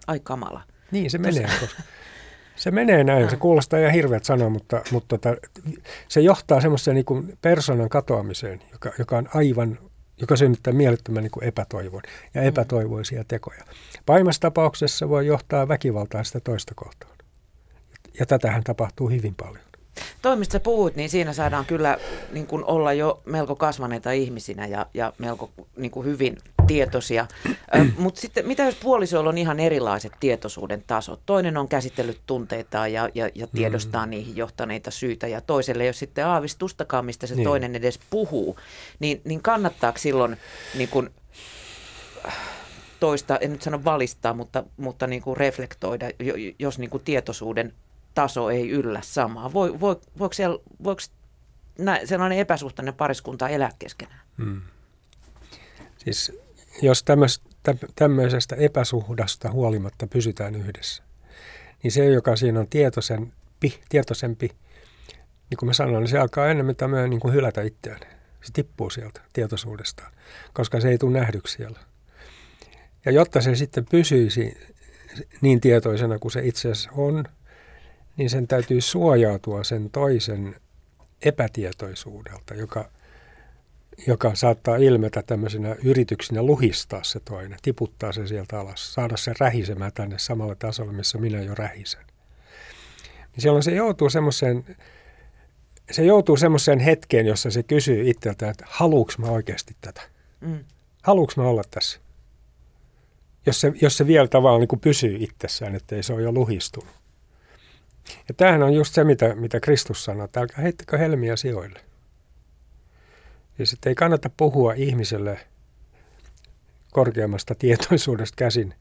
Ai kamala. Niin, se menee, koska se menee näin. Se kuulostaa ihan hirveät sanoa, mutta, mutta tota, se johtaa semmoiseen niin persoonan katoamiseen, joka, joka on aivan joka synnyttää mielettömän niin kuin epätoivon ja mm. epätoivoisia tekoja. Pahimmassa tapauksessa voi johtaa väkivaltaan sitä toista kohtaan. Ja tätähän tapahtuu hyvin paljon. Toimista sä puhuit, niin siinä saadaan kyllä niin kuin olla jo melko kasvaneita ihmisinä ja, ja melko niin kuin hyvin tietoisia. [clears throat] Mutta sitten mitä jos puolisoilla on ihan erilaiset tietoisuuden tasot? Toinen on käsitellyt tunteita ja, ja, ja tiedostaa mm. niihin johtaneita syitä ja toiselle ei ole sitten aavistustakaan, mistä se niin. toinen edes puhuu. Niin, niin kannattaako silloin niin kuin, toista, en nyt sano valistaa, mutta, mutta niin kuin reflektoida, jos niin kuin tietoisuuden taso ei yllä samaa. Voi, voi, voiko, siellä, voiko näin, sellainen epäsuhtainen pariskunta elää keskenään? Hmm. Siis jos tämmöisestä epäsuhdasta huolimatta pysytään yhdessä, niin se, joka siinä on tietoisempi, tietoisempi niin kuin mä sanoin, niin se alkaa enemmän tämmöinen niin kuin hylätä itseään. Se tippuu sieltä tietoisuudestaan, koska se ei tule nähdyksi siellä. Ja jotta se sitten pysyisi niin tietoisena kuin se itse asiassa on, niin sen täytyy suojautua sen toisen epätietoisuudelta, joka, joka saattaa ilmetä tämmöisenä yrityksinä luhistaa se toinen, tiputtaa se sieltä alas, saada se rähisemään tänne samalle tasolle, missä minä jo rähisen. Niin silloin se joutuu semmoiseen, se joutuu semmoiseen hetkeen, jossa se kysyy itseltä, että haluuks mä oikeasti tätä? Mm. Haluuks mä olla tässä? Jos se, jos se vielä tavallaan niin kuin pysyy itsessään, ettei se ole jo luhistunut. Ja tämähän on just se, mitä, mitä Kristus sanoo, että älkää heittäkö helmiä sijoille. Siis että ei kannata puhua ihmiselle korkeammasta tietoisuudesta käsin,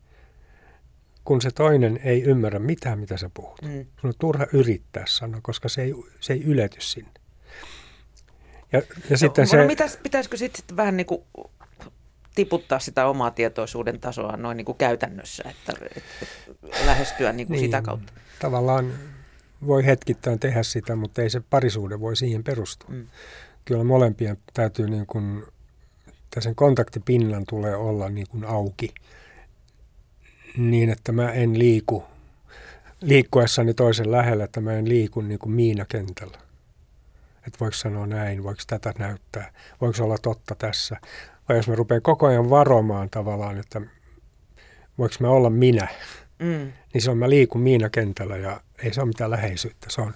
kun se toinen ei ymmärrä mitään, mitä sä puhut. Mm. Sun on turha yrittää sanoa, koska se ei, se ei ylety sinne. Ja, ja sitten no, se... No, mitäs, pitäisikö sitten vähän niin kuin tiputtaa sitä omaa tietoisuuden tasoa noin niin kuin käytännössä, että, että, että lähestyä niin kuin niin, sitä kautta. Tavallaan voi hetkittäin tehdä sitä, mutta ei se parisuuden voi siihen perustua. Mm. Kyllä molempien täytyy niin kuin, sen kontaktipinnan tulee olla niin kuin auki niin, että mä en liiku liikkuessani toisen lähellä, että mä en liiku niin kuin miinakentällä. Että voiko sanoa näin, voiko tätä näyttää, voiko olla totta tässä. Vai jos mä rupean koko ajan varomaan tavallaan, että voiko mä olla minä, mm. niin se on mä liikun miinakentällä ja ei se ole mitään läheisyyttä, se on,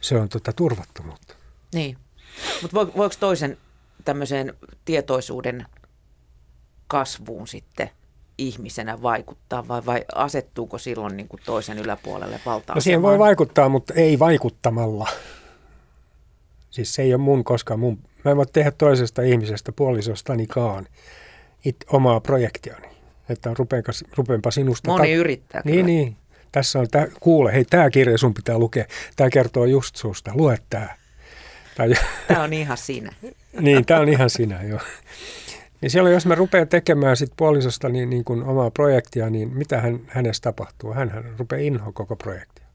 se on tota turvattomuutta. Niin, mutta voiko toisen tämmöiseen tietoisuuden kasvuun sitten – ihmisenä vaikuttaa vai, vai asettuuko silloin niin kuin toisen yläpuolelle valtaa? No siihen voi vaikuttaa, mutta ei vaikuttamalla. Siis se ei ole mun koskaan mun, mä en voi tehdä toisesta ihmisestä puolisostanikaan it, omaa projektiani. Että rupeenpa, sinusta. Moni ta- yrittää. Niin, kyllä. niin. Tässä on, tää, kuule, hei, tämä kirja sun pitää lukea. Tämä kertoo just susta, lue tämä. Tämä [laughs] on ihan sinä. [laughs] niin, tämä on ihan sinä, joo. Niin silloin, jos mä rupean tekemään sit puolisosta niin, niin kuin omaa projektia, niin mitä hän, hänestä tapahtuu? Hän, hän rupeaa inhoa koko projektia.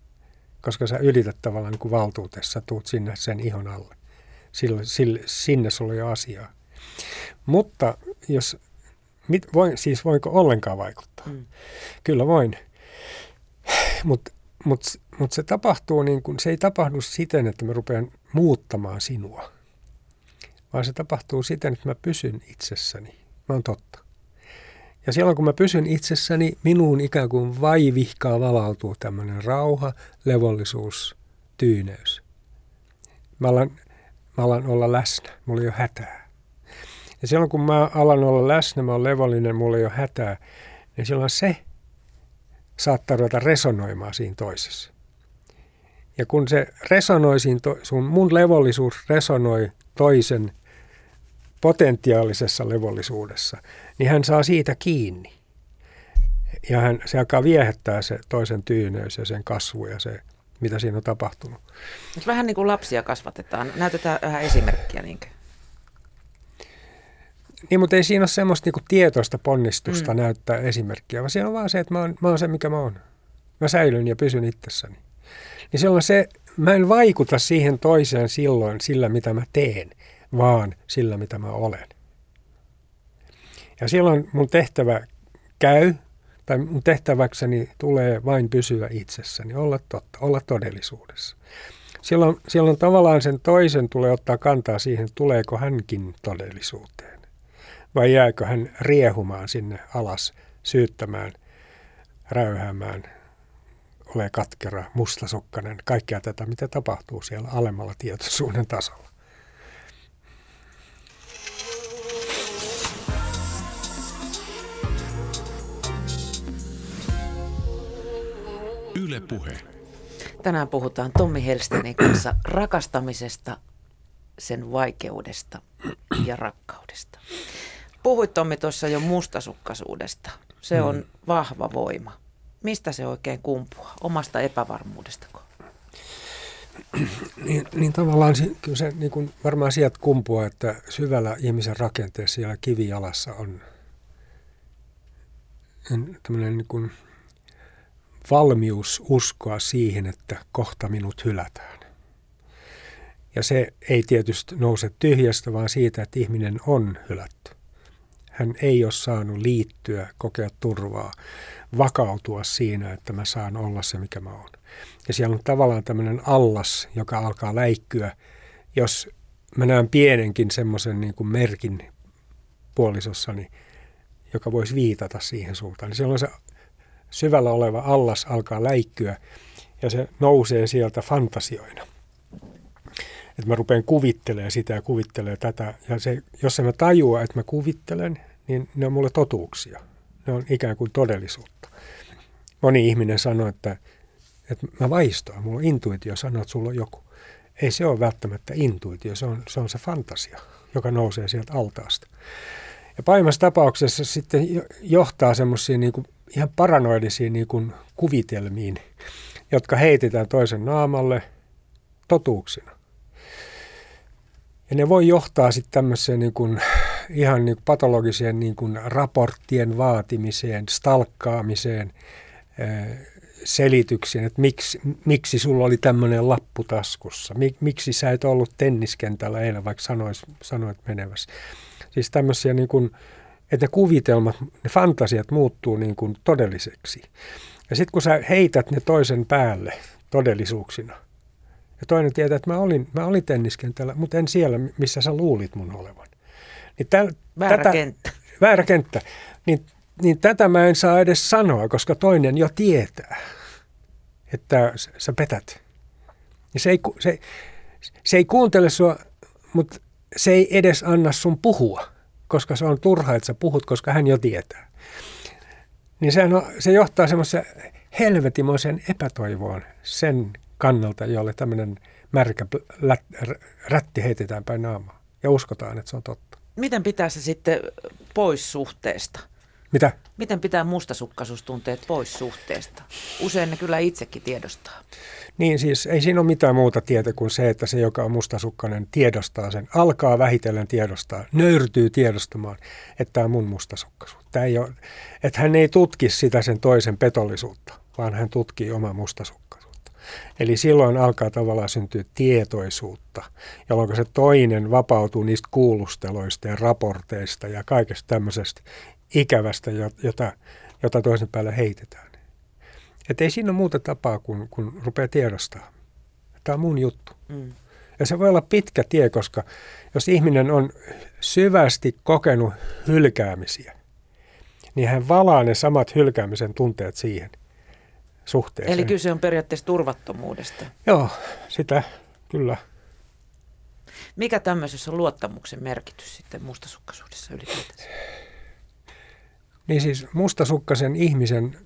Koska sä ylität tavallaan niin kuin valtuutessa, tuut sinne sen ihon alle. Sille, sille, sinne sulla ei ole asiaa. Mutta jos, mit, voin, siis voinko ollenkaan vaikuttaa? Mm. Kyllä voin. Mutta mut, mut se tapahtuu niin kuin, se ei tapahdu siten, että mä rupean muuttamaan sinua vaan se tapahtuu siten, että mä pysyn itsessäni. Mä oon totta. Ja silloin kun mä pysyn itsessäni, minuun ikään kuin vaivihkaa valautuu tämmöinen rauha, levollisuus, tyyneys. Mä alan, mä alan olla läsnä, mulla ei ole hätää. Ja silloin kun mä alan olla läsnä, mä oon levollinen, mulla ei ole hätää, niin silloin se saattaa ruveta resonoimaan siinä toisessa. Ja kun se resonoi siinä, to, sun, mun levollisuus resonoi toisen potentiaalisessa levollisuudessa, niin hän saa siitä kiinni. Ja hän, se alkaa viehättää se toisen tyyneys ja sen kasvu ja se, mitä siinä on tapahtunut. Vähän niin kuin lapsia kasvatetaan. Näytetään vähän esimerkkiä. Niinkö? Niin, mutta ei siinä ole semmoista niin tietoista ponnistusta mm. näyttää esimerkkiä, vaan siinä on vaan se, että mä oon, mä oon se, mikä mä oon. Mä säilyn ja pysyn itsessäni. Niin silloin se, mä en vaikuta siihen toiseen silloin sillä, mitä mä teen, vaan sillä, mitä mä olen. Ja silloin mun tehtävä käy, tai mun tehtäväkseni tulee vain pysyä itsessäni, olla totta, olla todellisuudessa. Silloin, silloin tavallaan sen toisen tulee ottaa kantaa siihen, tuleeko hänkin todellisuuteen. Vai jääkö hän riehumaan sinne alas, syyttämään, räyhäämään, ole katkera, mustasukkainen, kaikkea tätä, mitä tapahtuu siellä alemmalla tietoisuuden tasolla. Yle Puhe. Tänään puhutaan Tommi Helstenin kanssa rakastamisesta, sen vaikeudesta ja rakkaudesta. Puhuit Tommi tuossa jo mustasukkaisuudesta. Se on mm. vahva voima. Mistä se oikein kumpuaa? Omasta epävarmuudestako? Niin, niin tavallaan se, kyllä se niin kuin varmaan sieltä kumpuaa, että syvällä ihmisen rakenteessa siellä kivijalassa on tämmöinen niin kuin valmius uskoa siihen, että kohta minut hylätään. Ja se ei tietysti nouse tyhjästä, vaan siitä, että ihminen on hylätty. Hän ei ole saanut liittyä, kokea turvaa, vakautua siinä, että mä saan olla se, mikä mä oon. Ja siellä on tavallaan tämmöinen allas, joka alkaa läikkyä, jos mä näen pienenkin semmoisen niin kuin merkin puolisossani, joka voisi viitata siihen suuntaan. Niin siellä on se syvällä oleva allas alkaa läikkyä ja se nousee sieltä fantasioina. Että mä rupean kuvittelemaan sitä ja kuvittelemaan tätä. Ja se, jos mä tajua, että mä kuvittelen, niin ne on mulle totuuksia. Ne on ikään kuin todellisuutta. Moni ihminen sanoo, että, että mä vaistoan, mulla on intuitio sanoa, että sulla on joku. Ei se ole välttämättä intuitio, se on se, on se fantasia, joka nousee sieltä altaasta. Ja pahimmassa tapauksessa sitten johtaa semmoisiin niin ihan paranoidisiin niin kuvitelmiin, jotka heitetään toisen naamalle totuuksina. Ja ne voi johtaa sitten tämmöiseen niin kuin ihan niin patologiseen niin kuin raporttien vaatimiseen, stalkkaamiseen, selityksiin, että miksi, miksi sulla oli tämmöinen lappu taskussa, Mik, miksi sä et ollut tenniskentällä eilen, vaikka sanois, sanoit menevässä. Siis tämmöisiä niin kuin, että ne kuvitelmat, ne fantasiat muuttuu niin kuin todelliseksi. Ja sitten kun sä heität ne toisen päälle todellisuuksina, ja toinen tietää, että mä olin, mä olin tenniskentällä, mutta en siellä, missä sä luulit mun olevan. Niin täl, väärä tätä, kenttä. [laughs] Väärä kenttä. Niin, niin tätä mä en saa edes sanoa, koska toinen jo tietää, että sä petät. Ja se, ei, se, se ei kuuntele sua, mutta se ei edes anna sun puhua, koska se on turha, että sä puhut, koska hän jo tietää. Niin sehän on, se johtaa semmoisen helvetimoisen epätoivoon sen kannalta, jolle tämmöinen märkä rätti heitetään päin naamaa. Ja uskotaan, että se on totta. Miten pitää se sitten pois suhteesta? Mitä? Miten pitää mustasukkaisuustunteet pois suhteesta? Usein ne kyllä itsekin tiedostaa. Niin siis ei siinä ole mitään muuta tietä kuin se, että se, joka on mustasukkainen, tiedostaa sen, alkaa vähitellen tiedostaa, nöyrtyy tiedostamaan, että tämä on mun mustasukkaisuus. Tämä ei ole, että hän ei tutki sitä sen toisen petollisuutta, vaan hän tutkii omaa mustasukkaisuutta. Eli silloin alkaa tavallaan syntyä tietoisuutta, jolloin se toinen vapautuu niistä kuulusteloista ja raporteista ja kaikesta tämmöisestä ikävästä, jota, jota toisen päälle heitetään. Että ei siinä ole muuta tapaa kuin, kun rupeaa tiedostaa. Tämä on mun juttu. Mm. Ja se voi olla pitkä tie, koska jos ihminen on syvästi kokenut hylkäämisiä, niin hän valaa ne samat hylkäämisen tunteet siihen suhteeseen. Eli kyse on periaatteessa turvattomuudesta. Joo, sitä kyllä. Mikä tämmöisessä on luottamuksen merkitys sitten mustasukkaisuudessa ylipäätänsä? Niin siis mustasukkaisen ihmisen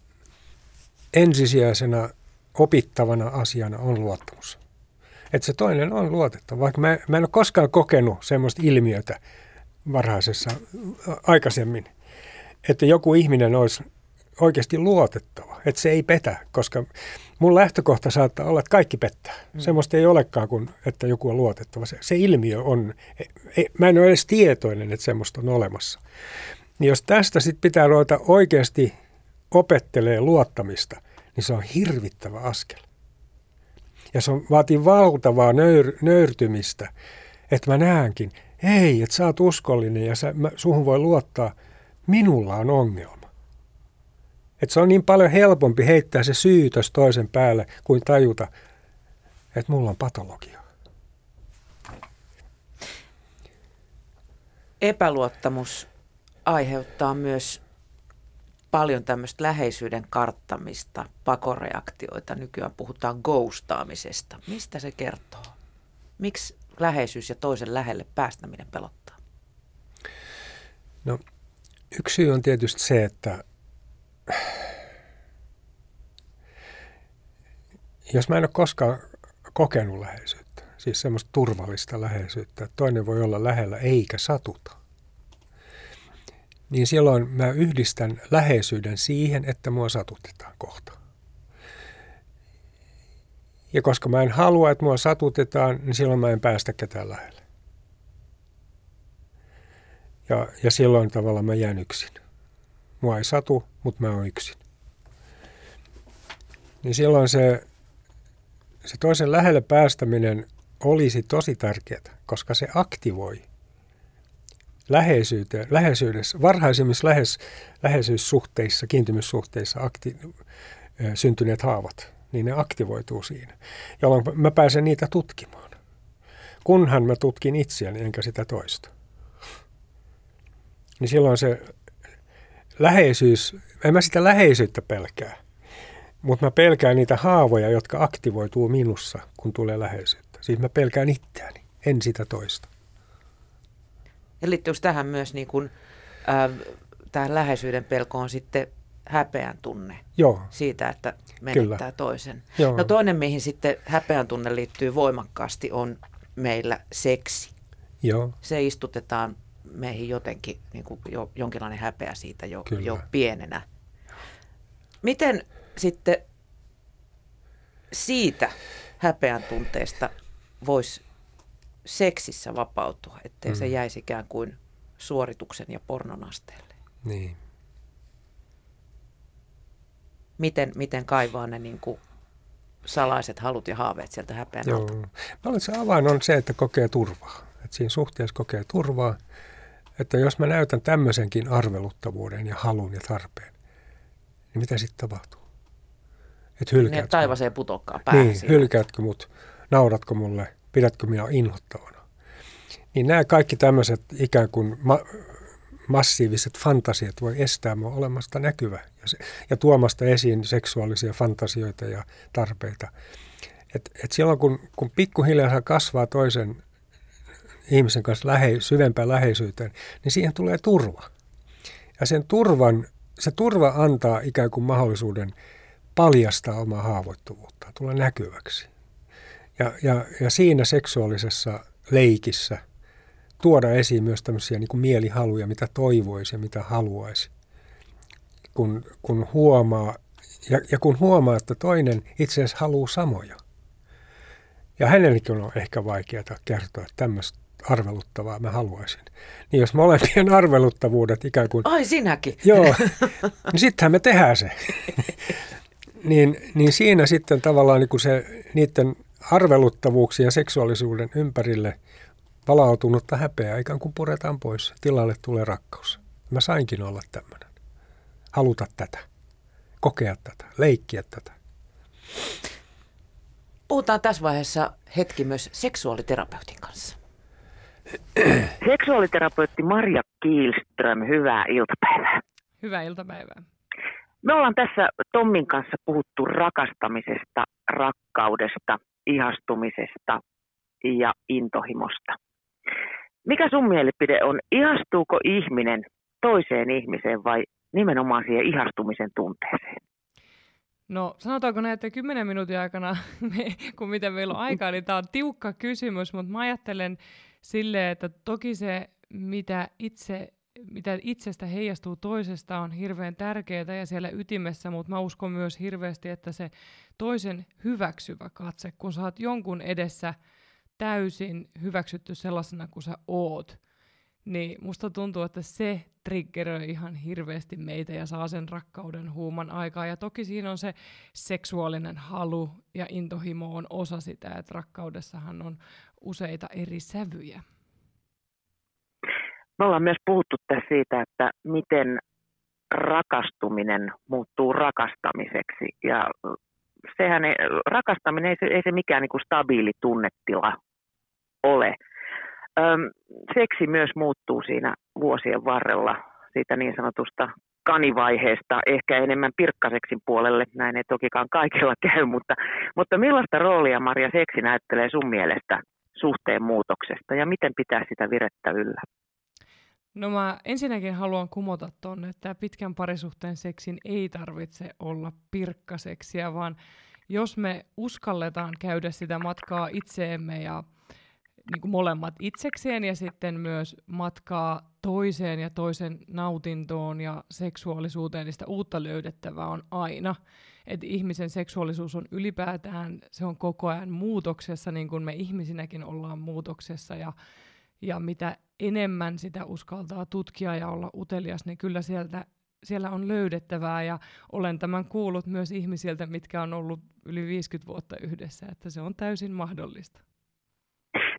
ensisijaisena opittavana asiana on luottamus. Että se toinen on luotettava. Vaikka mä, mä en ole koskaan kokenut semmoista ilmiötä varhaisessa aikaisemmin, että joku ihminen olisi oikeasti luotettava, että se ei petä, koska mun lähtökohta saattaa olla, että kaikki pettää. Mm. Semmoista ei olekaan kuin, että joku on luotettava. Se, se ilmiö on, ei, e, mä en ole edes tietoinen, että semmoista on olemassa. Niin jos tästä sitten pitää ruveta oikeasti opettelee luottamista, niin se on hirvittävä askel. Ja se on, vaatii valtavaa nöyr, nöyrtymistä, että mä näenkin, hei, että sä oot uskollinen ja sä, mä, suhun voi luottaa, minulla on ongelma. Että se on niin paljon helpompi heittää se syytös toisen päälle kuin tajuta, että mulla on patologia. Epäluottamus aiheuttaa myös paljon tämmöistä läheisyyden karttamista, pakoreaktioita. Nykyään puhutaan ghostaamisesta. Mistä se kertoo? Miksi läheisyys ja toisen lähelle päästäminen pelottaa? No, yksi syy on tietysti se, että jos mä en ole koskaan kokenut läheisyyttä, siis semmoista turvallista läheisyyttä, että toinen voi olla lähellä eikä satuta, niin silloin mä yhdistän läheisyyden siihen, että mua satutetaan kohta. Ja koska mä en halua, että mua satutetaan, niin silloin mä en päästä ketään lähelle. Ja, ja silloin tavallaan mä jään yksin. Mua ei satu, mutta mä oon yksin. Niin silloin se, se toisen lähelle päästäminen olisi tosi tärkeää, koska se aktivoi – läheisyyteen, läheisyydessä, varhaisimmissa lähes, läheisyyssuhteissa, kiintymyssuhteissa akti, syntyneet haavat, niin ne aktivoituu siinä, jolloin mä pääsen niitä tutkimaan. Kunhan mä tutkin itseäni enkä sitä toista. Niin silloin se läheisyys, en mä sitä läheisyyttä pelkää, mutta mä pelkään niitä haavoja, jotka aktivoituu minussa, kun tulee läheisyyttä. Siis mä pelkään itseäni, en sitä toista. Ja liittyykö tähän myös niin kuin, äh, tähän läheisyyden pelkoon sitten häpeän tunne Joo. siitä, että menettää Kyllä. toisen. Joo. No toinen, mihin sitten häpeän tunne liittyy voimakkaasti, on meillä seksi. Joo. Se istutetaan meihin jotenkin, niin kuin jo, jonkinlainen häpeä siitä jo, jo pienenä. Miten sitten siitä häpeän tunteesta voisi seksissä vapautua, ettei mm. se jäisi ikään kuin suorituksen ja pornon asteelle. Niin. Miten, miten kaivaa ne niin kuin salaiset halut ja haaveet sieltä häpeän Joo. alta? Mä se avain on se, että kokee turvaa. Että siinä suhteessa kokee turvaa. Että jos mä näytän tämmöisenkin arveluttavuuden ja halun ja tarpeen, niin mitä sitten tapahtuu? Että hylkäätkö? taivaseen putokkaa päähän Niin, siinä. hylkäätkö mut, nauratko mulle, pidätkö minä inhottavana. Niin nämä kaikki tämmöiset ikään kuin ma- massiiviset fantasiat voi estää mua olemasta näkyvä ja, se, ja tuomasta esiin seksuaalisia fantasioita ja tarpeita. Et, et silloin kun, kun pikkuhiljaa kasvaa toisen ihmisen kanssa lähe, syvempään läheisyyteen, niin siihen tulee turva. Ja sen turvan, se turva antaa ikään kuin mahdollisuuden paljastaa omaa haavoittuvuutta, tulla näkyväksi. Ja, ja, ja siinä seksuaalisessa leikissä tuoda esiin myös tämmöisiä niin kuin mielihaluja, mitä toivoisi ja mitä haluaisi. Kun, kun huomaa, ja, ja kun huomaa, että toinen itse asiassa haluaa samoja. Ja hänellekin on ehkä vaikeaa kertoa, että tämmöistä arveluttavaa mä haluaisin. Niin jos molempien [laughs] arveluttavuudet ikään kuin Ai sinäkin. Joo, niin sittenhän me tehdään se. [laughs] niin, niin siinä sitten tavallaan niin kuin se niiden arveluttavuuksien ja seksuaalisuuden ympärille palautunutta häpeää ikään kuin puretaan pois. Tilalle tulee rakkaus. Mä sainkin olla tämmöinen. Haluta tätä. Kokea tätä. Leikkiä tätä. Puhutaan tässä vaiheessa hetki myös seksuaaliterapeutin kanssa. Seksuaaliterapeutti Marja Kiilström, hyvää iltapäivää. Hyvää iltapäivää. Me ollaan tässä Tommin kanssa puhuttu rakastamisesta, rakkaudesta, ihastumisesta ja intohimosta. Mikä sun mielipide on, ihastuuko ihminen toiseen ihmiseen vai nimenomaan siihen ihastumisen tunteeseen? No sanotaanko näin, että kymmenen minuutin aikana, [laughs] kun miten meillä on aikaa, niin tämä on tiukka kysymys, mutta mä ajattelen silleen, että toki se, mitä itse mitä itsestä heijastuu toisesta on hirveän tärkeää ja siellä ytimessä, mutta mä uskon myös hirveästi, että se toisen hyväksyvä katse, kun sä oot jonkun edessä täysin hyväksytty sellaisena kuin sä oot, niin musta tuntuu, että se triggeröi ihan hirveästi meitä ja saa sen rakkauden huuman aikaa. Ja toki siinä on se seksuaalinen halu ja intohimo on osa sitä, että rakkaudessahan on useita eri sävyjä. Me ollaan myös puhuttu tässä siitä, että miten rakastuminen muuttuu rakastamiseksi. Ja sehän ei, rakastaminen ei se, ei se mikään niin kuin stabiili tunnetila ole. Öm, seksi myös muuttuu siinä vuosien varrella siitä niin sanotusta kanivaiheesta, ehkä enemmän pirkkaseksin puolelle, näin ei tokikaan kaikilla käy, mutta, mutta millaista roolia Maria seksi näyttelee sun mielestä suhteen muutoksesta ja miten pitää sitä virettä yllä? No mä ensinnäkin haluan kumota tuonne, että pitkän parisuhteen seksin ei tarvitse olla pirkkaseksiä, vaan jos me uskalletaan käydä sitä matkaa itseemme ja niin kuin molemmat itsekseen ja sitten myös matkaa toiseen ja toisen nautintoon ja seksuaalisuuteen, niin sitä uutta löydettävää on aina. Että ihmisen seksuaalisuus on ylipäätään, se on koko ajan muutoksessa, niin kuin me ihmisinäkin ollaan muutoksessa ja, ja mitä enemmän sitä uskaltaa tutkia ja olla utelias, niin kyllä sieltä siellä on löydettävää ja olen tämän kuullut myös ihmisiltä, mitkä on ollut yli 50 vuotta yhdessä, että se on täysin mahdollista.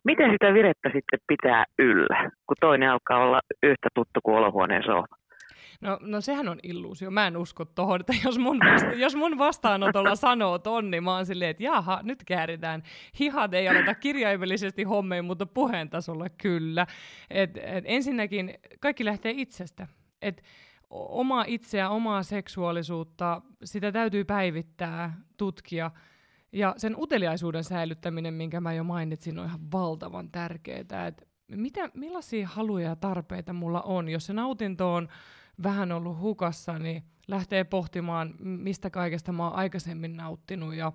Miten sitä virettä sitten pitää yllä, kun toinen alkaa olla yhtä tuttu kuin olohuoneen sohva? No, no sehän on illuusio. Mä en usko tohon, että jos mun, vasta- jos mun vastaanotolla sanoo ton, niin mä oon silleen, että jaha, nyt kääritään. Hihat ei aleta kirjaimellisesti hommeen, mutta puheen tasolla kyllä. Et, et ensinnäkin kaikki lähtee itsestä. Et omaa itseä, omaa seksuaalisuutta, sitä täytyy päivittää, tutkia. Ja sen uteliaisuuden säilyttäminen, minkä mä jo mainitsin, on ihan valtavan tärkeää. Et mitä, millaisia haluja ja tarpeita mulla on? Jos se nautinto on vähän ollut hukassa, niin lähtee pohtimaan, mistä kaikesta mä oon aikaisemmin nauttinut ja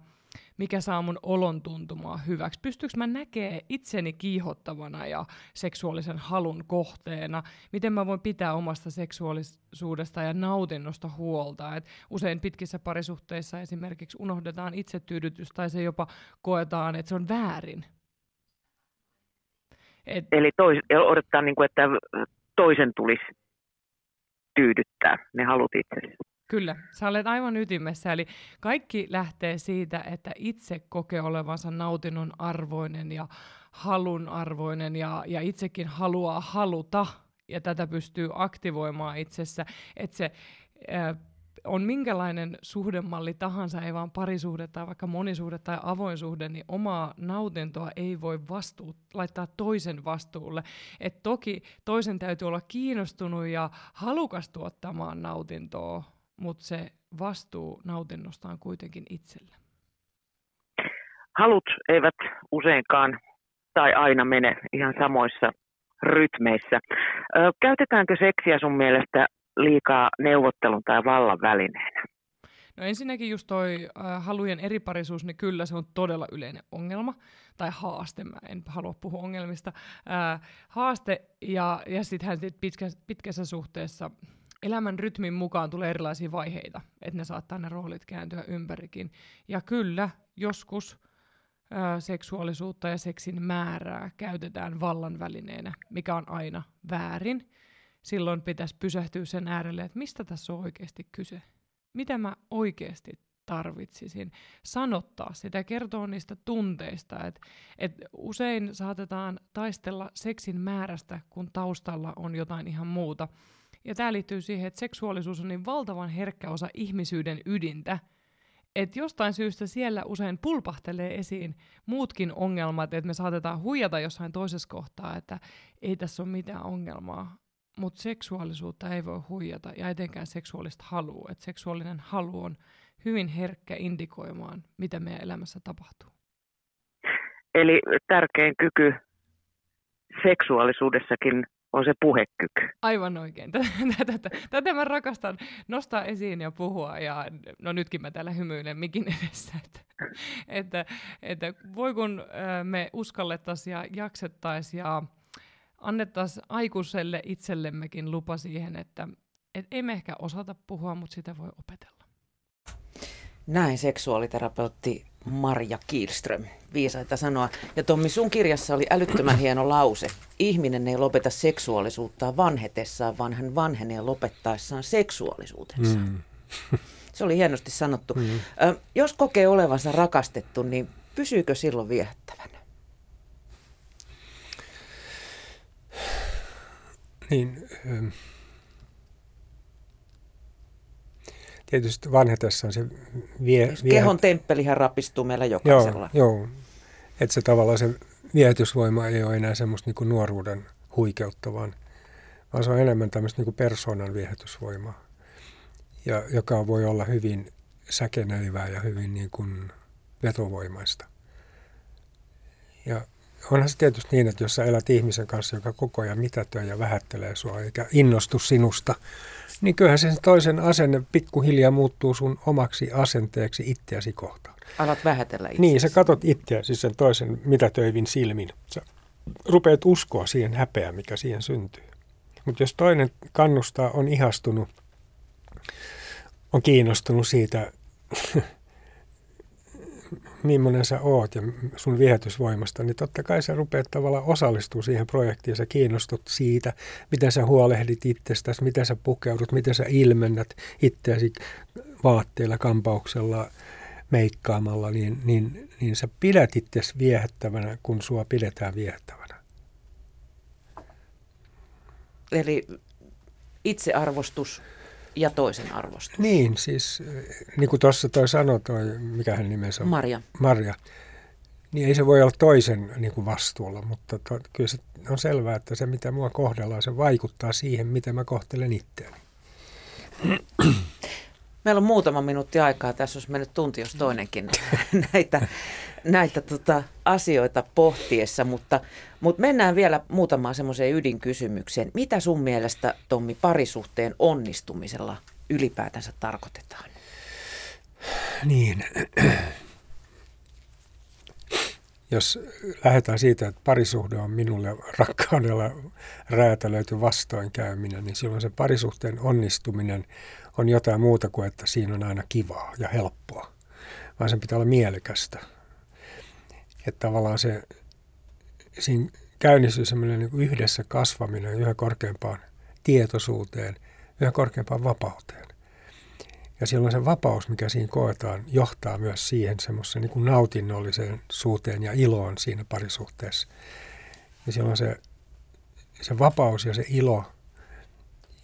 mikä saa mun olon tuntumaan hyväksi. Pystyykö mä näkee itseni kiihottavana ja seksuaalisen halun kohteena? Miten mä voin pitää omasta seksuaalisuudesta ja nautinnosta huolta? Et usein pitkissä parisuhteissa esimerkiksi unohdetaan itsetyydytys tai se jopa koetaan, että se on väärin. Et... Eli tois, odottaa, niin kuin, että toisen tulisi tyydyttää ne halut itsesi. Kyllä, sä olet aivan ytimessä. Eli kaikki lähtee siitä, että itse kokee olevansa nautinnon arvoinen ja halun arvoinen ja, ja itsekin haluaa haluta ja tätä pystyy aktivoimaan itsessä, että se äh, on minkälainen suhdemalli tahansa, ei vaan parisuhde tai vaikka monisuhde tai avoin suhde, niin omaa nautintoa ei voi vastuu, laittaa toisen vastuulle. Et toki toisen täytyy olla kiinnostunut ja halukas tuottamaan nautintoa, mutta se vastuu nautinnosta on kuitenkin itsellä. Halut eivät useinkaan tai aina mene ihan samoissa rytmeissä. Ö, käytetäänkö seksiä sun mielestä liikaa neuvottelun tai vallan välineenä? No ensinnäkin just toi äh, halujen eriparisuus, niin kyllä se on todella yleinen ongelma, tai haaste, mä en halua puhua ongelmista. Äh, haaste, ja, ja sittenhän sit pitkä, pitkässä suhteessa elämän rytmin mukaan tulee erilaisia vaiheita, että ne saattaa ne roolit kääntyä ympärikin. Ja kyllä, joskus äh, seksuaalisuutta ja seksin määrää käytetään vallan välineenä, mikä on aina väärin silloin pitäisi pysähtyä sen äärelle, että mistä tässä on oikeasti kyse. Mitä mä oikeasti tarvitsisin. Sanottaa sitä, kertoa niistä tunteista. Et, et usein saatetaan taistella seksin määrästä, kun taustalla on jotain ihan muuta. Ja tämä liittyy siihen, että seksuaalisuus on niin valtavan herkkä osa ihmisyyden ydintä, että jostain syystä siellä usein pulpahtelee esiin muutkin ongelmat, että me saatetaan huijata jossain toisessa kohtaa, että ei tässä ole mitään ongelmaa. Mutta seksuaalisuutta ei voi huijata ja etenkään seksuaalista halua. Et seksuaalinen halu on hyvin herkkä indikoimaan, mitä meidän elämässä tapahtuu. Eli tärkein kyky seksuaalisuudessakin on se puhekyky. Aivan oikein. Tätä, tätä mä rakastan nostaa esiin ja puhua. Ja no nytkin mä täällä hymyilen mikin edessä. Että, että, että voi kun me uskallettaisiin ja jaksettaisiin ja annettaisiin aikuiselle itsellemmekin lupa siihen, että et ei me ehkä osata puhua, mutta sitä voi opetella. Näin seksuaaliterapeutti Marja Kielström. Viisaita sanoa. Ja Tommi, sun kirjassa oli älyttömän [clears throat] hieno lause. Ihminen ei lopeta seksuaalisuuttaan vanhetessaan, vaan hän vanhenee lopettaessaan seksuaalisuutensa. Mm. [laughs] Se oli hienosti sanottu. Mm. Ö, jos kokee olevansa rakastettu, niin pysyykö silloin viehättävänä? Niin, ähm, tietysti vanhetessaan se vie... vie kehon temppelihän rapistuu meillä jokaisella. Joo, joo. että se tavallaan se viehätysvoima ei ole enää semmoista niin nuoruuden huikeutta, vaan, vaan se on enemmän tämmöistä niin persoonan viehätysvoimaa, ja, joka voi olla hyvin säkenöivää ja hyvin niin kuin vetovoimaista. Ja onhan se tietysti niin, että jos sä elät ihmisen kanssa, joka koko ajan mitätöi ja vähättelee sua eikä innostu sinusta, niin kyllähän sen toisen asenne pikkuhiljaa muuttuu sun omaksi asenteeksi itseäsi kohtaan. Alat vähätellä itseäsi. Niin, sä katot itseäsi sen toisen mitätöivin silmin. Sä rupeat uskoa siihen häpeään, mikä siihen syntyy. Mutta jos toinen kannustaa, on ihastunut, on kiinnostunut siitä [laughs] millainen sä oot ja sun viehätysvoimasta, niin totta kai sä rupeat tavallaan osallistumaan siihen projektiin sä kiinnostut siitä, miten sä huolehdit itsestäsi, miten sä pukeudut, miten sä ilmennät itseäsi vaatteilla, kampauksella, meikkaamalla, niin, niin, niin sä pidät itseäsi viehättävänä, kun sua pidetään viehättävänä. Eli itsearvostus ja toisen arvostus. Niin, siis niin kuin tuossa toi sanoi, toi, mikä hän nimensä on? Marja. Marja. Niin ei se voi olla toisen niin kuin vastuulla, mutta to, kyllä se on selvää, että se mitä mua kohdellaan, se vaikuttaa siihen, miten mä kohtelen itseäni. Meillä on muutama minuutti aikaa. Tässä olisi mennyt tunti, jos toinenkin [laughs] näitä, näitä tota, asioita pohtiessa, mutta, mutta mennään vielä muutamaan semmoiseen ydinkysymykseen. Mitä sun mielestä, Tommi, parisuhteen onnistumisella ylipäätänsä tarkoitetaan? Niin, jos lähdetään siitä, että parisuhde on minulle rakkaudella räätälöity vastoinkäyminen, niin silloin se parisuhteen onnistuminen on jotain muuta kuin, että siinä on aina kivaa ja helppoa, vaan sen pitää olla mielekästä. Että tavallaan se, siinä käynnistyy semmoinen niin yhdessä kasvaminen yhä korkeampaan tietoisuuteen, yhä korkeampaan vapauteen. Ja silloin se vapaus, mikä siinä koetaan, johtaa myös siihen semmoiseen niin nautinnolliseen suuteen ja iloon siinä parisuhteessa. Ja silloin se, se vapaus ja se ilo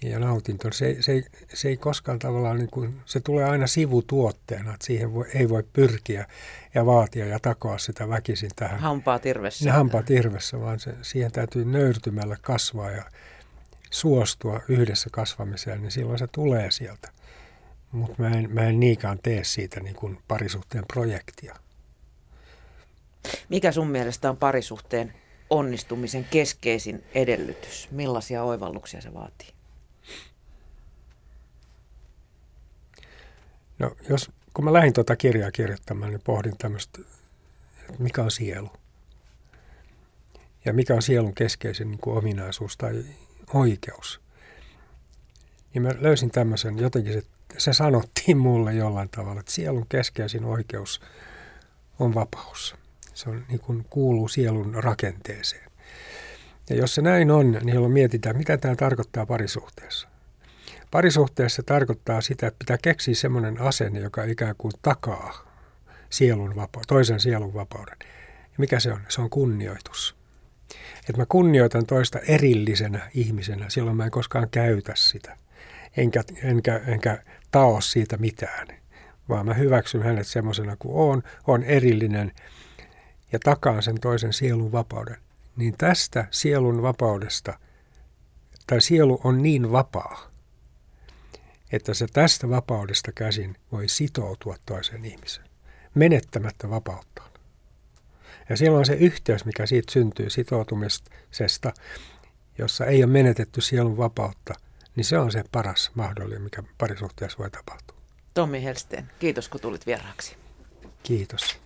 ja nautinto, se, se, se ei koskaan tavallaan, niin kuin, se tulee aina sivutuotteena, että siihen voi, ei voi pyrkiä ja vaatia ja takoa sitä väkisin tähän. Hampaa tirvessä. Ne hampaa tirvessä, vaan se, siihen täytyy nöyrtymällä kasvaa ja suostua yhdessä kasvamiseen, niin silloin se tulee sieltä. Mutta mä en, mä en niinkään tee siitä niin kuin parisuhteen projektia. Mikä sun mielestä on parisuhteen onnistumisen keskeisin edellytys? Millaisia oivalluksia se vaatii? No, jos, kun mä lähdin tuota kirjaa kirjoittamaan, niin pohdin tämmöistä, että mikä on sielu. Ja mikä on sielun keskeisin niin kuin ominaisuus tai oikeus. Niin mä löysin tämmöisen, jotenkin se, se sanottiin mulle jollain tavalla, että sielun keskeisin oikeus on vapaus. Se on, niin kuin kuuluu sielun rakenteeseen. Ja jos se näin on, niin silloin mietitään, mitä tämä tarkoittaa parisuhteessa. Parisuhteessa tarkoittaa sitä, että pitää keksiä semmoinen asenne, joka ikään kuin takaa sielun vapa- toisen sielun vapauden. Ja mikä se on? Se on kunnioitus. Että mä kunnioitan toista erillisenä ihmisenä, silloin mä en koskaan käytä sitä. Enkä, enkä, enkä tao siitä mitään, vaan mä hyväksyn hänet semmoisena kuin on, on erillinen ja takaan sen toisen sielun vapauden. Niin tästä sielun vapaudesta, tai sielu on niin vapaa, että se tästä vapaudesta käsin voi sitoutua toiseen ihmiseen, menettämättä vapauttaan. Ja silloin se yhteys, mikä siitä syntyy sitoutumisesta, jossa ei ole menetetty sielun vapautta, niin se on se paras mahdollinen, mikä parisuhteessa voi tapahtua. Tommi Helsteen, kiitos kun tulit vieraaksi. Kiitos.